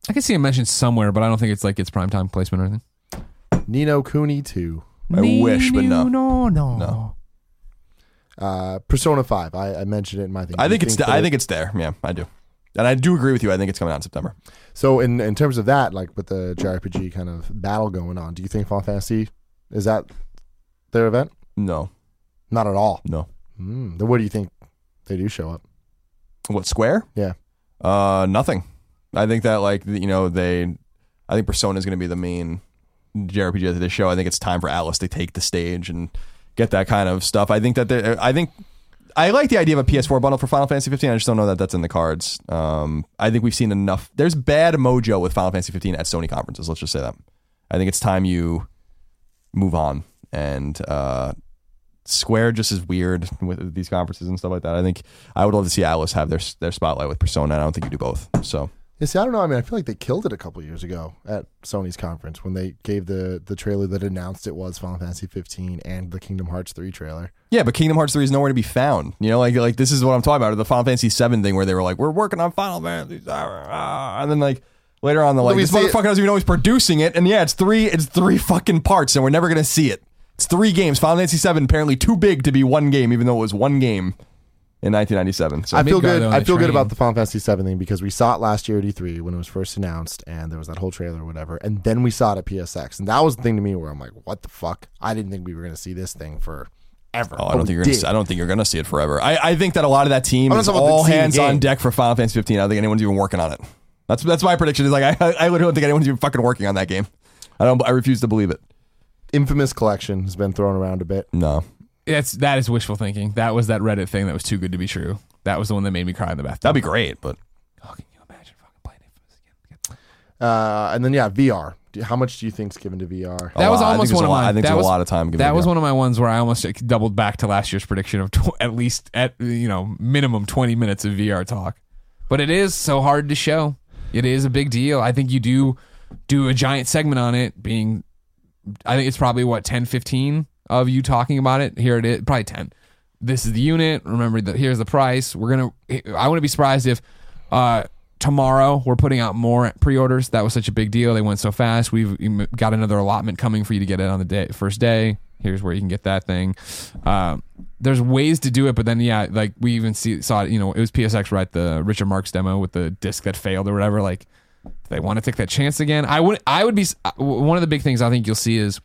I can see it mentioned somewhere, but I don't think it's like its prime time placement or anything. Ni no Kuni 2. I wish, but no. no, no, No. Uh, Persona 5. I, I mentioned it in my thing. I think you it's. that I think it's there. Yeah, I do. And I do agree with you. I think it's coming out in September. So in in terms of that, like with the JRPG kind of battle going on, do you think Final Fantasy is that their event? No. Not at all. No. Mm, then what do you think they do show up? What Square? Yeah. Uh, nothing. I think that like you know they, I think Persona is going to be the main JRPG of the show. I think it's time for Atlus to take the stage and get that kind of stuff. I think that I think I like the idea of a PS4 bundle for Final Fantasy 15. I just don't know that that's in the cards. Um, I think we've seen enough. There's bad mojo with Final Fantasy 15 at Sony conferences. Let's just say that. I think it's time you move on and uh, Square just is weird with these conferences and stuff like that. I think I would love to see Atlus have their their spotlight with Persona. I don't think you do both. So Yeah, see, I don't know. I mean, I feel like they killed it a couple years ago at Sony's conference when they gave the the trailer that announced it was Final Fantasy 15 and the Kingdom Hearts 3 trailer. yeah, but Kingdom Hearts three is nowhere to be found. You know, like like this is what I'm talking about. The Final Fantasy seven thing where they were like, we're working on Final Fantasy, ah," and then like. Later on, they're like, this motherfucker doesn't even know he's producing it, and yeah, it's three, it's three fucking parts, and we're never gonna see it. It's three games. Final Fantasy 7 apparently too big to be one game, even though it was one game in 1997. So I feel Midgar, good. I the feel good about the Final Fantasy 7 thing because we saw it last year at E3 when it was first announced, and there was that whole trailer or whatever, and then we saw it at PSX, and that was the thing to me where I'm like, what the fuck? I didn't think we were going to see this thing for ever. Oh, I don't think you're. Gonna see, I don't think you're gonna see it forever. I, I think that a lot of that team I'm is talking about all hands on deck for Final Fantasy 15. I don't think anyone's even working on it. That's that's my prediction. Is like I I literally don't think anyone's even fucking working on that game. I don't. I refuse to believe it. Infamous Collection has been thrown around a bit. No. That's that is wishful thinking. That was that Reddit thing that was too good to be true. That was the one that made me cry in the bathtub. That'd be great, but Oh, can you imagine fucking playing Infamous again? Uh, and then, yeah, VR. Do- How much do you think's given to VR? A That was lot. I almost think one there's of a lot- mine. I think that there's a was, lot of time given That to was VR. one of my ones where I almost like, doubled back to last year's prediction of tw- at least at you know minimum twenty minutes of VR talk. But it is so hard to show. It is a big deal. I think you do do a giant segment on it being I think it's probably what 10 15 of you talking about it. Here it is, probably 10. This is the unit. Remember that here's the price. We're going to I wouldn't be surprised if uh tomorrow we're putting out more pre-orders. That was such a big deal. They went so fast. We've got another allotment coming for you to get it on the day first day. Here's where you can get that thing. Um, there's ways to do it, but then yeah, like we even see saw it. You know, it was PSX right, the Richard Marks demo with the disc that failed or whatever. Like they want to take that chance again. I would I would be uh, one of the big things I think you'll see is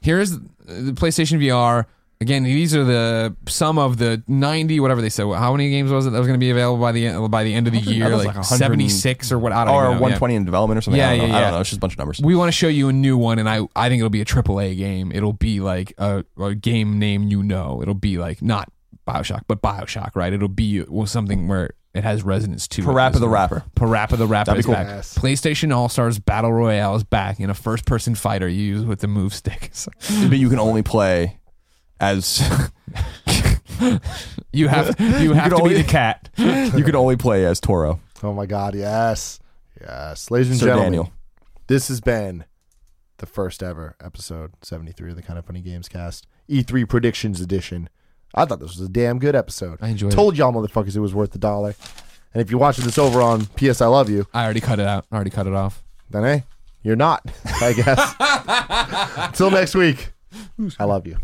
here's the PlayStation VR. Again, these are the some of the 90 whatever they said. How many games was it that was going to be available by the end, by the end of the year? Like, like 76 or what? I don't know. or even know. 120 in development or something. Yeah, I don't know. yeah, I don't know. It's just a bunch of numbers. We want to show you a new one, and I I think it'll be a AAA game. It'll be like a, a game name you know. It'll be like not Bioshock, but Bioshock, right? It'll be well, something where it has resonance to it. Parappa the Rapper. Parappa the Rapper That'd be is cool. back. Yes. PlayStation All Stars Battle Royale is back in a first person fighter you use with the move stick. But you can only play as you have you have could to only- be the cat. you can only play as Toro. Oh my God, yes, yes, ladies and Sir gentlemen, Daniel. this has been the first ever episode seventy three of the Kinda Funny Gamescast E three Predictions Edition. I thought this was a damn good episode. I enjoyed it. Told y'all motherfuckers it was worth the dollar. And if you're watching this over on PS I Love You, I already cut it out. I already cut it off. then hey, you're not. I guess. Until next week, I love you.